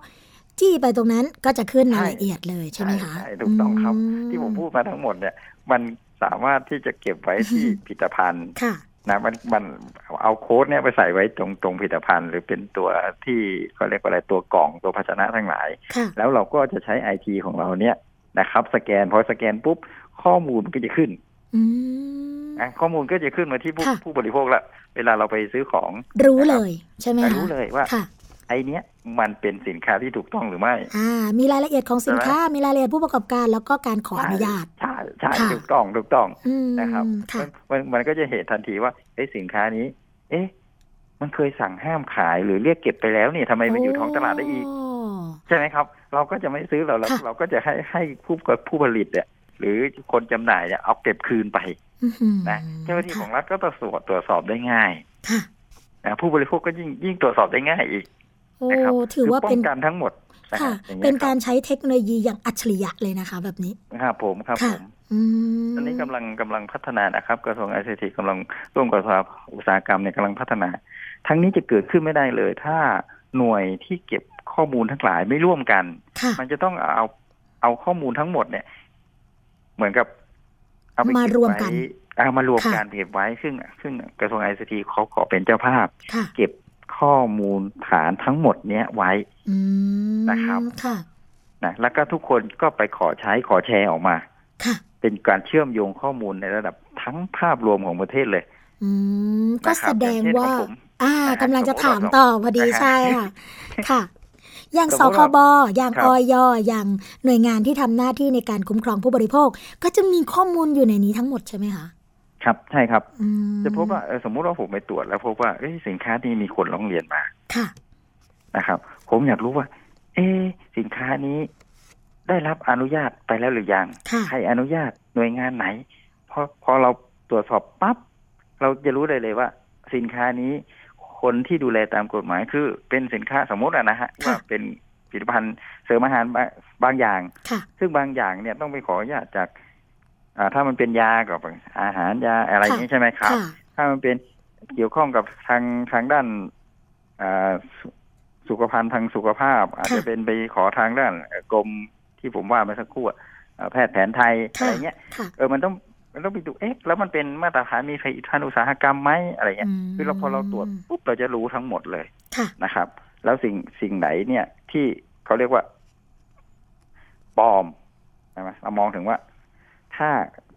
จี้ไปตรงนั้นก็จะขึ้นรายละเอียดเลยใช่ไหมคะใช่ถูกต้องครับ ที่ผมพูดมาทั้งหมดเนี่ย มันสามารถที่จะเก็บไว้ที่พิพิธภัณฑ์ค่ะนะมันมันเอาโค้ดเนี่ยไปใส่ไว้ตรงตรงผลิตภัณฑ์ หรือเป็นตัวที่เขาเรียกว่าอะไรตัวกล่องตัวภาชนะทั้งหลายค่ะแล้วเราก็จะใช้ไอทีของเราเนี่ยนะครับ สแกนพอสแกนปุ๊บข้อมูลมันก็จะขึ้นอืมอะข้อมูลก็จะขึ้นมาที่ผู้ค่ะผู้บริโภคละเวลาเราไปซื้อของรู้เลย ใช่ไหมคะรู้เลยว่าค่ะ ไอเนี้ยมันเป็นสินค้าที่ถูกต้องหรือไม่ อ่า มีรายละเอียดของสินค้า มีรายละเอียดผู้ประกอบการ แล้วก็การขออนุญาต ใช่ใช่ค่ะถูกต้องถูกต้องอืมนะครับค่ะมันมันมันก็จะเห็นทันทีว่าเอ้สินค้านี้ เอ๊ะ มันเคยสั่งห้ามขายหรือเรียกเก็บไปแล้วนี่ทำไมมันอยู่ท้องตลาดได้อีก ใช่ไหมครับ เราก็จะไม่ซื้อเราเราค่ะเราก็จะให้ให้ผู้ผู้ผลิตเนี่ยหรือคนจำหน่ายเนี่ยเอาเก็บคืนไปอื้อหือนะเจ้าหน้าที่ของรัฐก็ตรวจสอบตรวจสอบได้ง่ายค่ะนะผู้บริโภคก็ยิ่งยิ่งตรวจสอบได้ง่ายอีกโอ้ นะครับถือว่าคืป้เป็อนงกันทั้งหมดนะค่ะฮะอย่างเป็งี้นยการใช้เทคโนโลยีอย่างอัจฉริยะเลยนะคะ แบบนี้ครับผมครับผค่ะมอืมตอนนี้กำลังกำลังพัฒนานะครับ กระทรวงไอซีทีกำลังร่วมกับสภาอุตสาหกรรมเนี่ยกำลังพัฒนา ทั้งนี้จะเกิดขึ้นไม่ได้เลย ถ้าหน่วยที่เก็บข้อมูลทั้งหลายไม่ร่วมกันค่ะมันจะต้องเอาเอาข้อมูลทั้งหมดเนี่ย เหมือนกับ เอาไปมาเก็บรวมกันไเอามารวมค่ะกันเก็บไว้ซึ่ง ซึ่งกระทรวงไอซีทีเขาขอเป็นเจ้าภาพค่ะเก็บ ข้อมูลฐานทั้งหมดเนี้ยไว้อืมนะครับค่ะนะแล้วก็ทุกคนก็ไปขอใช้ขอแชร์ออกมาค่ะเป็นการเชื่อมโยงข้อมูลในระดับทั้งภาพรวมของประเทศเลยอืมก็นะครับแสดงว่าอย่างเช่นของผมอ่านะฮะกำลังจะสมมุติถามว่าต่อพอดีนะฮะใช่ค่ะ ค่ะ อย่างสสมมุติคว่าบอย่างครับออยอย่างหน่วยงานที่ทำหน้าที่ในการคุ้มครองผู้บริโภค ก็จะมีข้อมูลอยู่ในนี้ทั้งหมดใช่ไหมคะ ครับใช่ครับอืมจะพบว่าเออสมมุติว่าผมไปตรวจแล้วพบว่าเอ้ยสินค้านี้มีคนร้องเรียนมาค่ะนะครับ ผมอยากรู้ว่า เอ๊ะสินค้านี้ได้รับอนุญาตไปแล้วหรือยังค่ะใครอนุญาตหน่วยงานไหนพอพอเราตรวจสอบปั๊บเราจะรู้ได้เลยว่า สินค้านี้คนที่ดูแลตามกฎหมายคือเป็นสินค้าสมมติอะนะฮะว่าเป็นผลิตภัณฑ์เสริมอาหารบางบางอย่างค่ะซึ่งบางอย่างเนี่ยต้องไปขออนุญาตจากอ่า ถ้ามันเป็นยากับอาหารยาอะไรอย่างนี้ใช่ไหมครับค่ะถ้ามันเป็นเกี่ยวข้องกับทางทางด้านอ่าสุสุขภัณฑ์ทางสุขภาพ อาจจะเป็นไปขอทางด้านเอ่อกรมที่ผมว่าเมื่อสักครู่อะเอ่อแพทย์แผนไทยอะไรเงี้ยค่ะเออมันต้องมันต้องไปดูเอ๊ะแล้วมันเป็นมาตรฐานมีผลิตภัณฑ์อุตสาหกรรมไหมอะไรเงี้ยอืมคือเราพอเราตรวจปุ๊บเราจะรู้ทั้งหมดเลยค่ะนะครับ แล้วสิ่งสิ่งไหนเนี่ยที่เขาเรียกว่าปลอมใช่ไหมเรามองถึงว่า ถ้า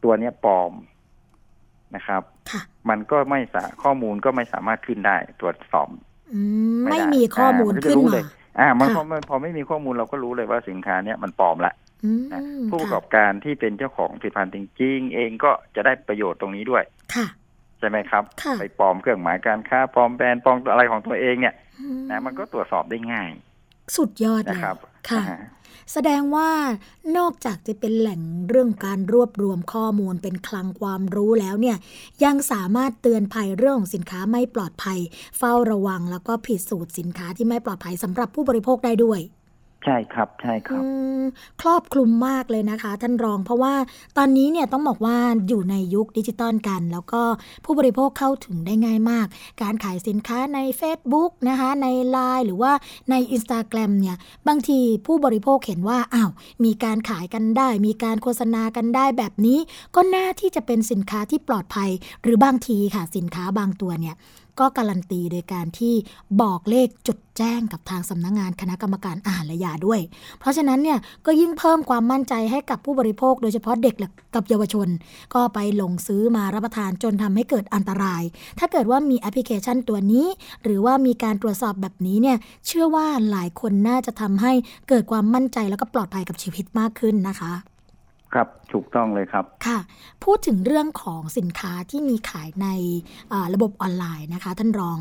ตัวเนี้ยปลอมนะครับค่ะมันก็ไม่สาข้อมูลก็ไม่สามารถขึ้นได้ตรวจสอบอืมไม่ไม่ได้มีข้อมูลอ่า มันก็จะขึ้นรู้มาเลยอ่ามันค่ะพอมันพอไม่มีข้อมูลเราก็รู้เลยว่าสินค้าเนี้ยมันปลอมละอืมนะผู้ประกค่ะอบการที่เป็นเจ้าของผลิตภัณฑ์จริงๆเองก็จะได้ประโยชน์ตรงนี้ด้วยค่ะใช่ไหมครับค่ะไปปลอมเครื่องหมายการค้าปลอมแบรนด์ปลอมอะไรของตัวเองเนี่ยอืมนะมันก็ตรวจสอบได้ง่าย สุดยอดเลนะยครับ ค่ะอ่า แสดงว่านอกจากจะเป็นแหล่งเรื่องการรวบรวมข้อมูลเป็นคลังความรู้แล้วเนี่ยยังสามารถเตือนภัยเรื่องของสินค้าไม่ปลอดภัย เฝ้าระวังแล้วก็ผิดสูตรสินค้าที่ไม่ปลอดภัยสำหรับผู้บริโภคได้ด้วย ใช่ครับใช่ครับครอบคลุมมากเลยนะคะ ท่านรอง เพราะว่าตอนนี้เนี่ยต้องบอกว่าอยู่ในยุคดิจิตอลกัน แล้วก็ผู้บริโภคเข้าถึงได้ง่ายมาก การขายสินค้าใน Facebook นะคะ ใน Line หรือว่าใน Instagram เนี่ย บางทีผู้บริโภคเห็นว่าอ้าวมีการขายกันได้ มีการโฆษณากันได้แบบนี้ ก็น่าที่จะเป็นสินค้าที่ปลอดภัย หรือบางทีค่ะสินค้าบางตัวเนี่ย ก็การันตีโดยการที่บอกเลขจดแจ้งกับทางสำนักงงานคณะกรรมการอาหารและยาด้วย เพราะฉะนั้นเนี่ยก็ยิ่งเพิ่มความมั่นใจให้กับผู้บริโภค โดยเฉพาะเด็กและกับเยาวชน ก็ไปหลงซื้อมารับประทานจนทำให้เกิดอันตราย ถ้าเกิดว่ามีแอปพลิเคชันตัวนี้ หรือว่ามีการตรวจสอบแบบนี้เนี่ยเชื่อว่าหลายคนน่าจะทำให้เกิดความมั่นใจแล้วก็ปลอดภัยกับชีวิตมากขึ้นนะคะ ครับถูกต้องเลยครับค่ะ พูดถึงเรื่องของสินค้าที่มีขายในอ่าระบบออนไลน์นะคะ ท่านรอง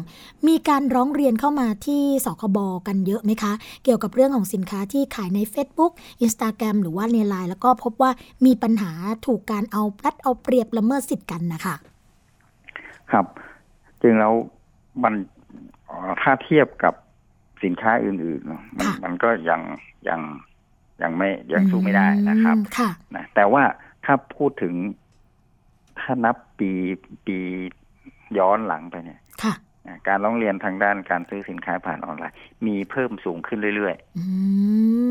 มีการร้องเรียนเข้ามาที่สคบกันเยอะไหมคะ เกี่ยวกับเรื่องของสินค้าที่ขายใน Facebook Instagram หรือว่าในไลน์แล้วก็พบว่ามีปัญหาถูกการเอาพลัดเอาเปรียบละเมิดสิทธิ์กันนะคะ ครับ จริงแล้วมันเอ่อถ้าเทียบกับสินค้าอื่นๆเนอะมันมันก็ยังยัง ยังไม่ยังสู้ไม่ได้นะครับอืมค่ะนะแต่ว่าถ้าพูดถึงถ้านับปีปีย้อนหลังไปเนี่ยค่ะนะการร้องเรียนทางด้านการซื้อสินค้าผ่านออนไลน์ มีเพิ่มสูงขึ้นเรื่อยอื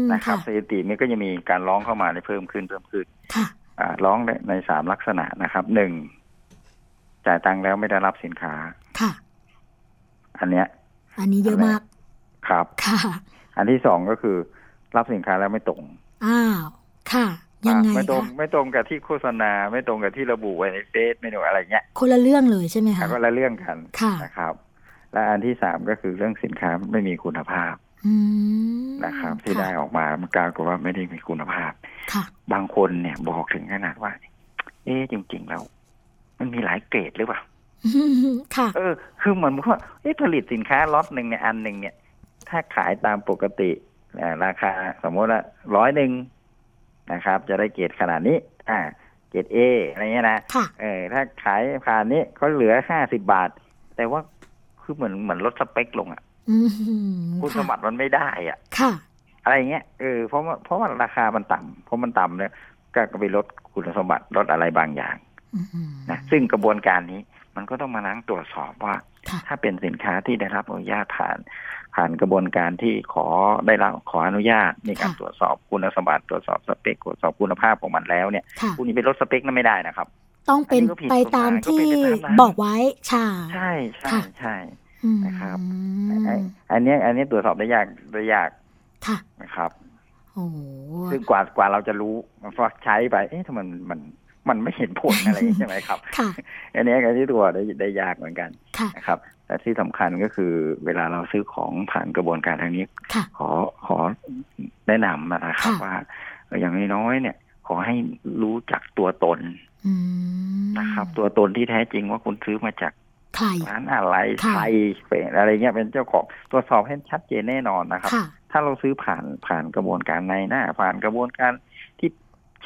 มๆนะครับค่ะสถิตินี้ก็จะมีการร้องเข้ามาในเพิ่มขึ้นเพิ่มขึ้นค่ะอ่าร้องในในสามลักษณะนะครับหนึ่งจ่ายตังค์แล้วไม่ได้รับสินค้าค่ะอันเนี้ย อันนี้เยอะมาก ครับค่ะ อันที่สองก็คือ รับสินค้าแล้วไม่ตรง อ้าวค่ะ ยังไงอ่าไม่ตรงคะไม่ตรงกับที่โฆษณา ไม่ตรงกับที่ระบุไว้ในเฟซไม่ตรงอะไรเงี้ยคนละเรื่องเลยใช่ไหมคะแล้วก็ละเรื่องกันค่ะนะครับ และอันที่สามก็คือเรื่องสินค้าไม่มีคุณภาพอืมนะครับ ที่ได้ออกมามันกลายเป็นว่าไม่ได้มีคุณภาพค่ะบางคนเนี่ยบอกถึงขนาดว่า เอ๊ะจริง ๆ แล้ว มันมีหลายเกรดหรือเปล่าค่ะ เออ คือเหมือนว่าเอ๊ะผลิตสินค้าล็อตหนึ่งเนี่ยอันหนึ่งเนี่ย ถ้าขายตามปกติอ่า ราคาสมมติว่าร้อยหนึ่งนะครับ จะได้เกรดขนาดนี้ อ่า เกรดเออะไรเงี้ยนะค่ะเออถ้าขายผ่านนี้เขาเหลือห้าสิบบาท แต่ว่าคือเหมือนเหมือนลดสเปคลงอะอืมคุณสค่ะมบัติมันไม่ได้อะ ค่ะ อะไรเงี้ยเออเพราะว่าเพราะว่าราคามันต่ำเพราะมันต่ำเนี่ยก็ไปลดคุณสมบัติลดอะไรบางอย่างอืมนะซึ่งกระบวนการนี้มันก็ต้องมานั่งตรวจสอบว่าค่ะ ถ้าเป็นสินค้าที่ได้รับอนุญาตผ่าน ผ่านกระบวนการที่ขอได้รับขออนุญาตในการค่ะตรวจสอบคุณสมบัติตรวจสอบสเปคตรวจสอบคุณภาพของมันแล้วเนี่ยค่ะคุณจะไปลดสเปคนั้นไม่ได้นะครับ ต้องเป็นอันนี้ก็ผิดไปตามกฎหมายก็ที่เป็นไปตามนั้นบอกไว้ค่ะใช่ใช่ค่ะใช่อืมนะครับไอ้อันเนี้ยอันเนี้ยตรวจสอบได้ยากได้ยากค่ะนะครับโอ้โหซึ่งกว่ากว่าเราจะรู้มันก็ใช้ไป เอ๊ะทำไมมัน มันมันไม่เห็นผลอะไรอย่างนี้ใช่ไหมครับค่ะอันเนี้ยอันที่ตัวได้ได้ยากเหมือนกันค่ะนะครับแต่ที่สำคัญก็คือเวลาเราซื้อของผ่านกระบวนการทางนี้ค่ะขอขอแนะนำนะครับค่ะว่าเอออย่างน้อยๆเนี่ย ขอให้รู้จักตัวตนอืมนะครับ ตัวตนที่แท้จริงว่าคุณซื้อมาจากใครร้านอะไรค่ะใครเป็นอะไรเงี้ยเป็นเจ้าของตรวจสอบให้ชัดเจนแน่นอนนะครับค่ะถ้าเราซื้อผ่านผ่านกระบวนการในหน้า ผ่านกระบวนการที่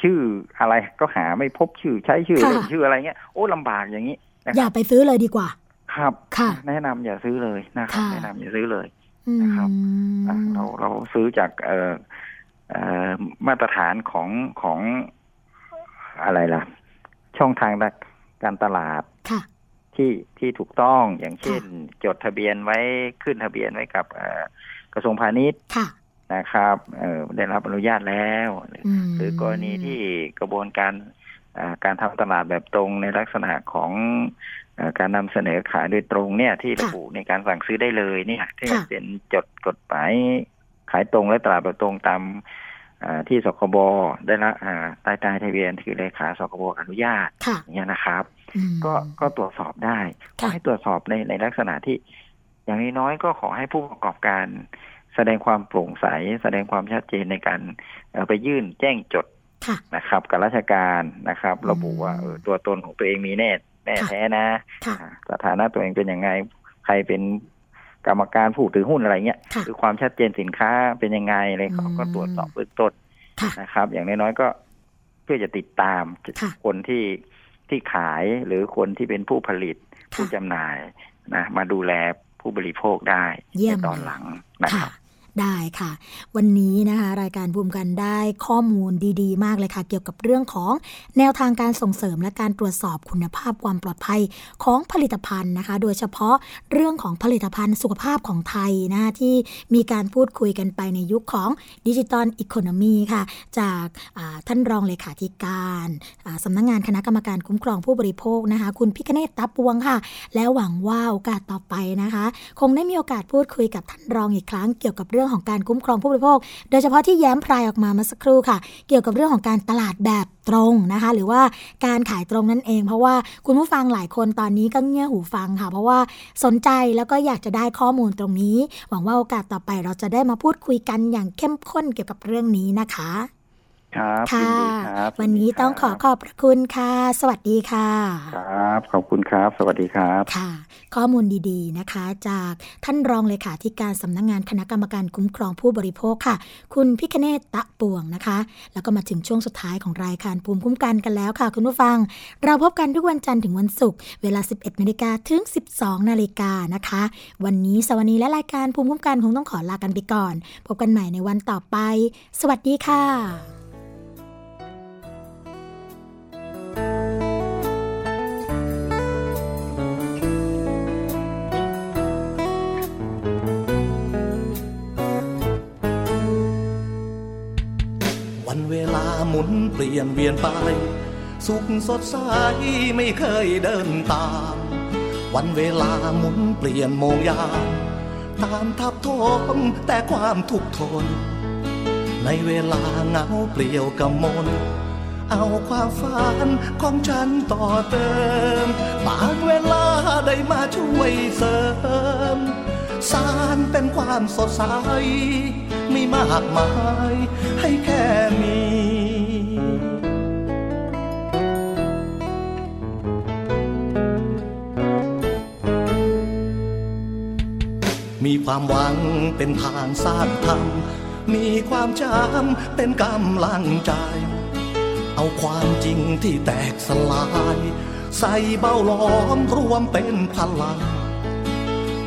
ชื่ออะไรก็หาไม่พบชื่อใช้ชื่อค่ะเล่นชื่ออะไรเงี้ยโอ้ลำบากอย่างนี้นะอคย่ารับไปซื้อเลยดีกว่า ครับค่ะ แนะนำอย่าซื้อเลยนะครับค่ะแนะนำอย่าซื้อเลยอืมนะครับอะเราเราซื้อจากเอ่อเอ่อมาตรฐานของของอะไรล่ะ ช่องทางการตลาดค่ะที่ที่ถูกต้องอย่างเช่น จดทะเบียนไว้ขึ้นทะเบียนไว้กับเอ่อกระทรวงพาณิชย์ค่ะ นะครับเออได้รับอนุญาตแล้ว หรือกรณีที่กระบวนการการทำตลาดแบบตรงในลักษณะของการนำเสนอขายโดยตรงเนี่ยที่ระบุในการสั่งซื้อได้เลยเนี่ยที่เป็นจดกฎหมายขายตรงและตลาดแบบตรงตามที่สคบได้ละใต้ใต้ทะเบียนคือเลขาสคบอนุญาตเนี่ยนะครับ ก็ก็ตรวจสอบได้ขอให้ตรวจสอบในในลักษณะที่ อย่างน้อยก็ขอให้ผู้ประกอบการ แสดงความโปร่งใส แสดงความชัดเจนในการไปยื่นแจ้งจดนะครับ กับราชการนะครับ ระบุว่าเออตัวตนของตัวเองมีแน่แน่แท้นะสถานะตัวเองเป็นยังไงใครเป็นกรรมการผู้ถือหุ้นอะไรเงี้ยคือความชัดเจนสินค้าเป็นยังไงอะไรเขาก็ตรวจสอบเบื้องต้นนะครับ อย่างน้อยๆก็เพื่อจะติดตามคนที่ที่ขายหรือคนที่เป็นผู้ผลิตผู้จำหน่ายนะมาดูแลผู้บริโภคได้ในตอนหลังนะครับ ได้ค่ะ วันนี้นะคะรายการภูมิกันได้ข้อมูลดีๆ มากเลยค่ะ เกี่ยวกับเรื่องของแนวทางการส่งเสริมและการตรวจสอบคุณภาพความปลอดภัยของผลิตภัณฑ์นะคะ โดยเฉพาะเรื่องของผลิตภัณฑ์สุขภาพของไทยนะที่มีการพูดคุยกันไปในยุคของดิจิตอลอีโคโนมีค่ะ จากท่านรองเลขาธิการสำนักงงานคณะกรรมการคุ้มครองผู้บริโภคนะคะ คุณพิคเนตตับปวงค่ะ แล้วหวังว่าโอกาสต่อไปนะคะ คงได้มีโอกาสพูดคุยกับท่านรองอีกครั้งเกี่ยวกับเรื่องรื่องของการคุ้มครองผู้บริโภค โดยเฉพาะที่แย้มพรายออกมาเมื่อสักครู่ค่ะ เกี่ยวกับเรื่องของการตลาดแบบตรงนะคะ หรือว่าการขายตรงนั่นเอง เพราะว่าคุณผู้ฟังหลายคนตอนนี้ก็เงี่ยหูฟังค่ะ เพราะว่าสนใจแล้วก็อยากจะได้ข้อมูลตรงนี้ หวังว่าโอกาสต่อไปเราจะได้มาพูดคุยกันอย่างเข้มข้นเกี่ยวกับเรื่องนี้นะคะ ครับค่ะวันนี้ต้องขอขอบพระคุณค่ะ สวัสดีค่ะ ครับ ขอบคุณครับ สวัสดีครับค่ะ ข้อมูลดีๆนะคะ จากท่านรองเลขาธิการสำนักงงานคณะกรรมการคุ้มครองผู้บริโภคค่ะ คุณพิคเนตตะป่วงนะคะ แล้วก็มาถึงช่วงสุดท้ายของรายการภูมิคุ้มกันกันแล้วค่ะ คุณผู้ฟัง เราพบกันทุกวันจันทร์ถึงวันศุกร์เวลา 11นาฬิกาถึง 12นาฬิกานะคะ วันนี้สวัสดีและรายการภูมิคุ้มกันคงต้องขอลากันไปก่อน พบกันใหม่ในวันต่อไป สวัสดีค่ะ เวลาหมุนเปลี่ยนเวียนไป สุขสดใสไม่เคยเดินตาม วันเวลาหมุนเปลี่ยนโมงยามตามทับทมแต่ความทุกข์ทน ในเวลาเงาเปลี่ยวกำมลเอาความฝันของฉันต่อเติม บางเวลาได้มาช่วยเสริม สารเป็นความสดใส ไม่มากมายให้แค่ ความหวังเป็นทางสร้างธรรม มีความจำเป็นกำลังใจ เอาความจริงที่แตกสลาย ใส่เบ้าล้อมรวมเป็นพลัง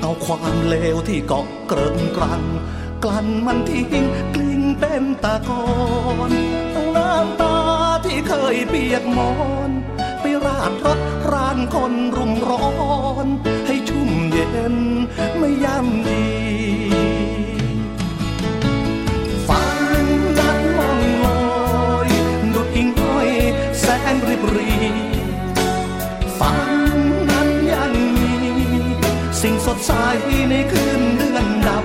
เอาความเลวที่เกาะเกริ่งกรังกลั่นมันทิ้งกลิ้งเป็นตะกอนเอาน้ำตาที่เคยเปียกมอน ไปราดรถรานคนรุมร้อน นไม่ย่ำดีฝันนั้นมองลอยดุดอิงอ้อยแสงริบรีฝันนั้นยังมี สิ่งสดใสในคืนเดือนดับ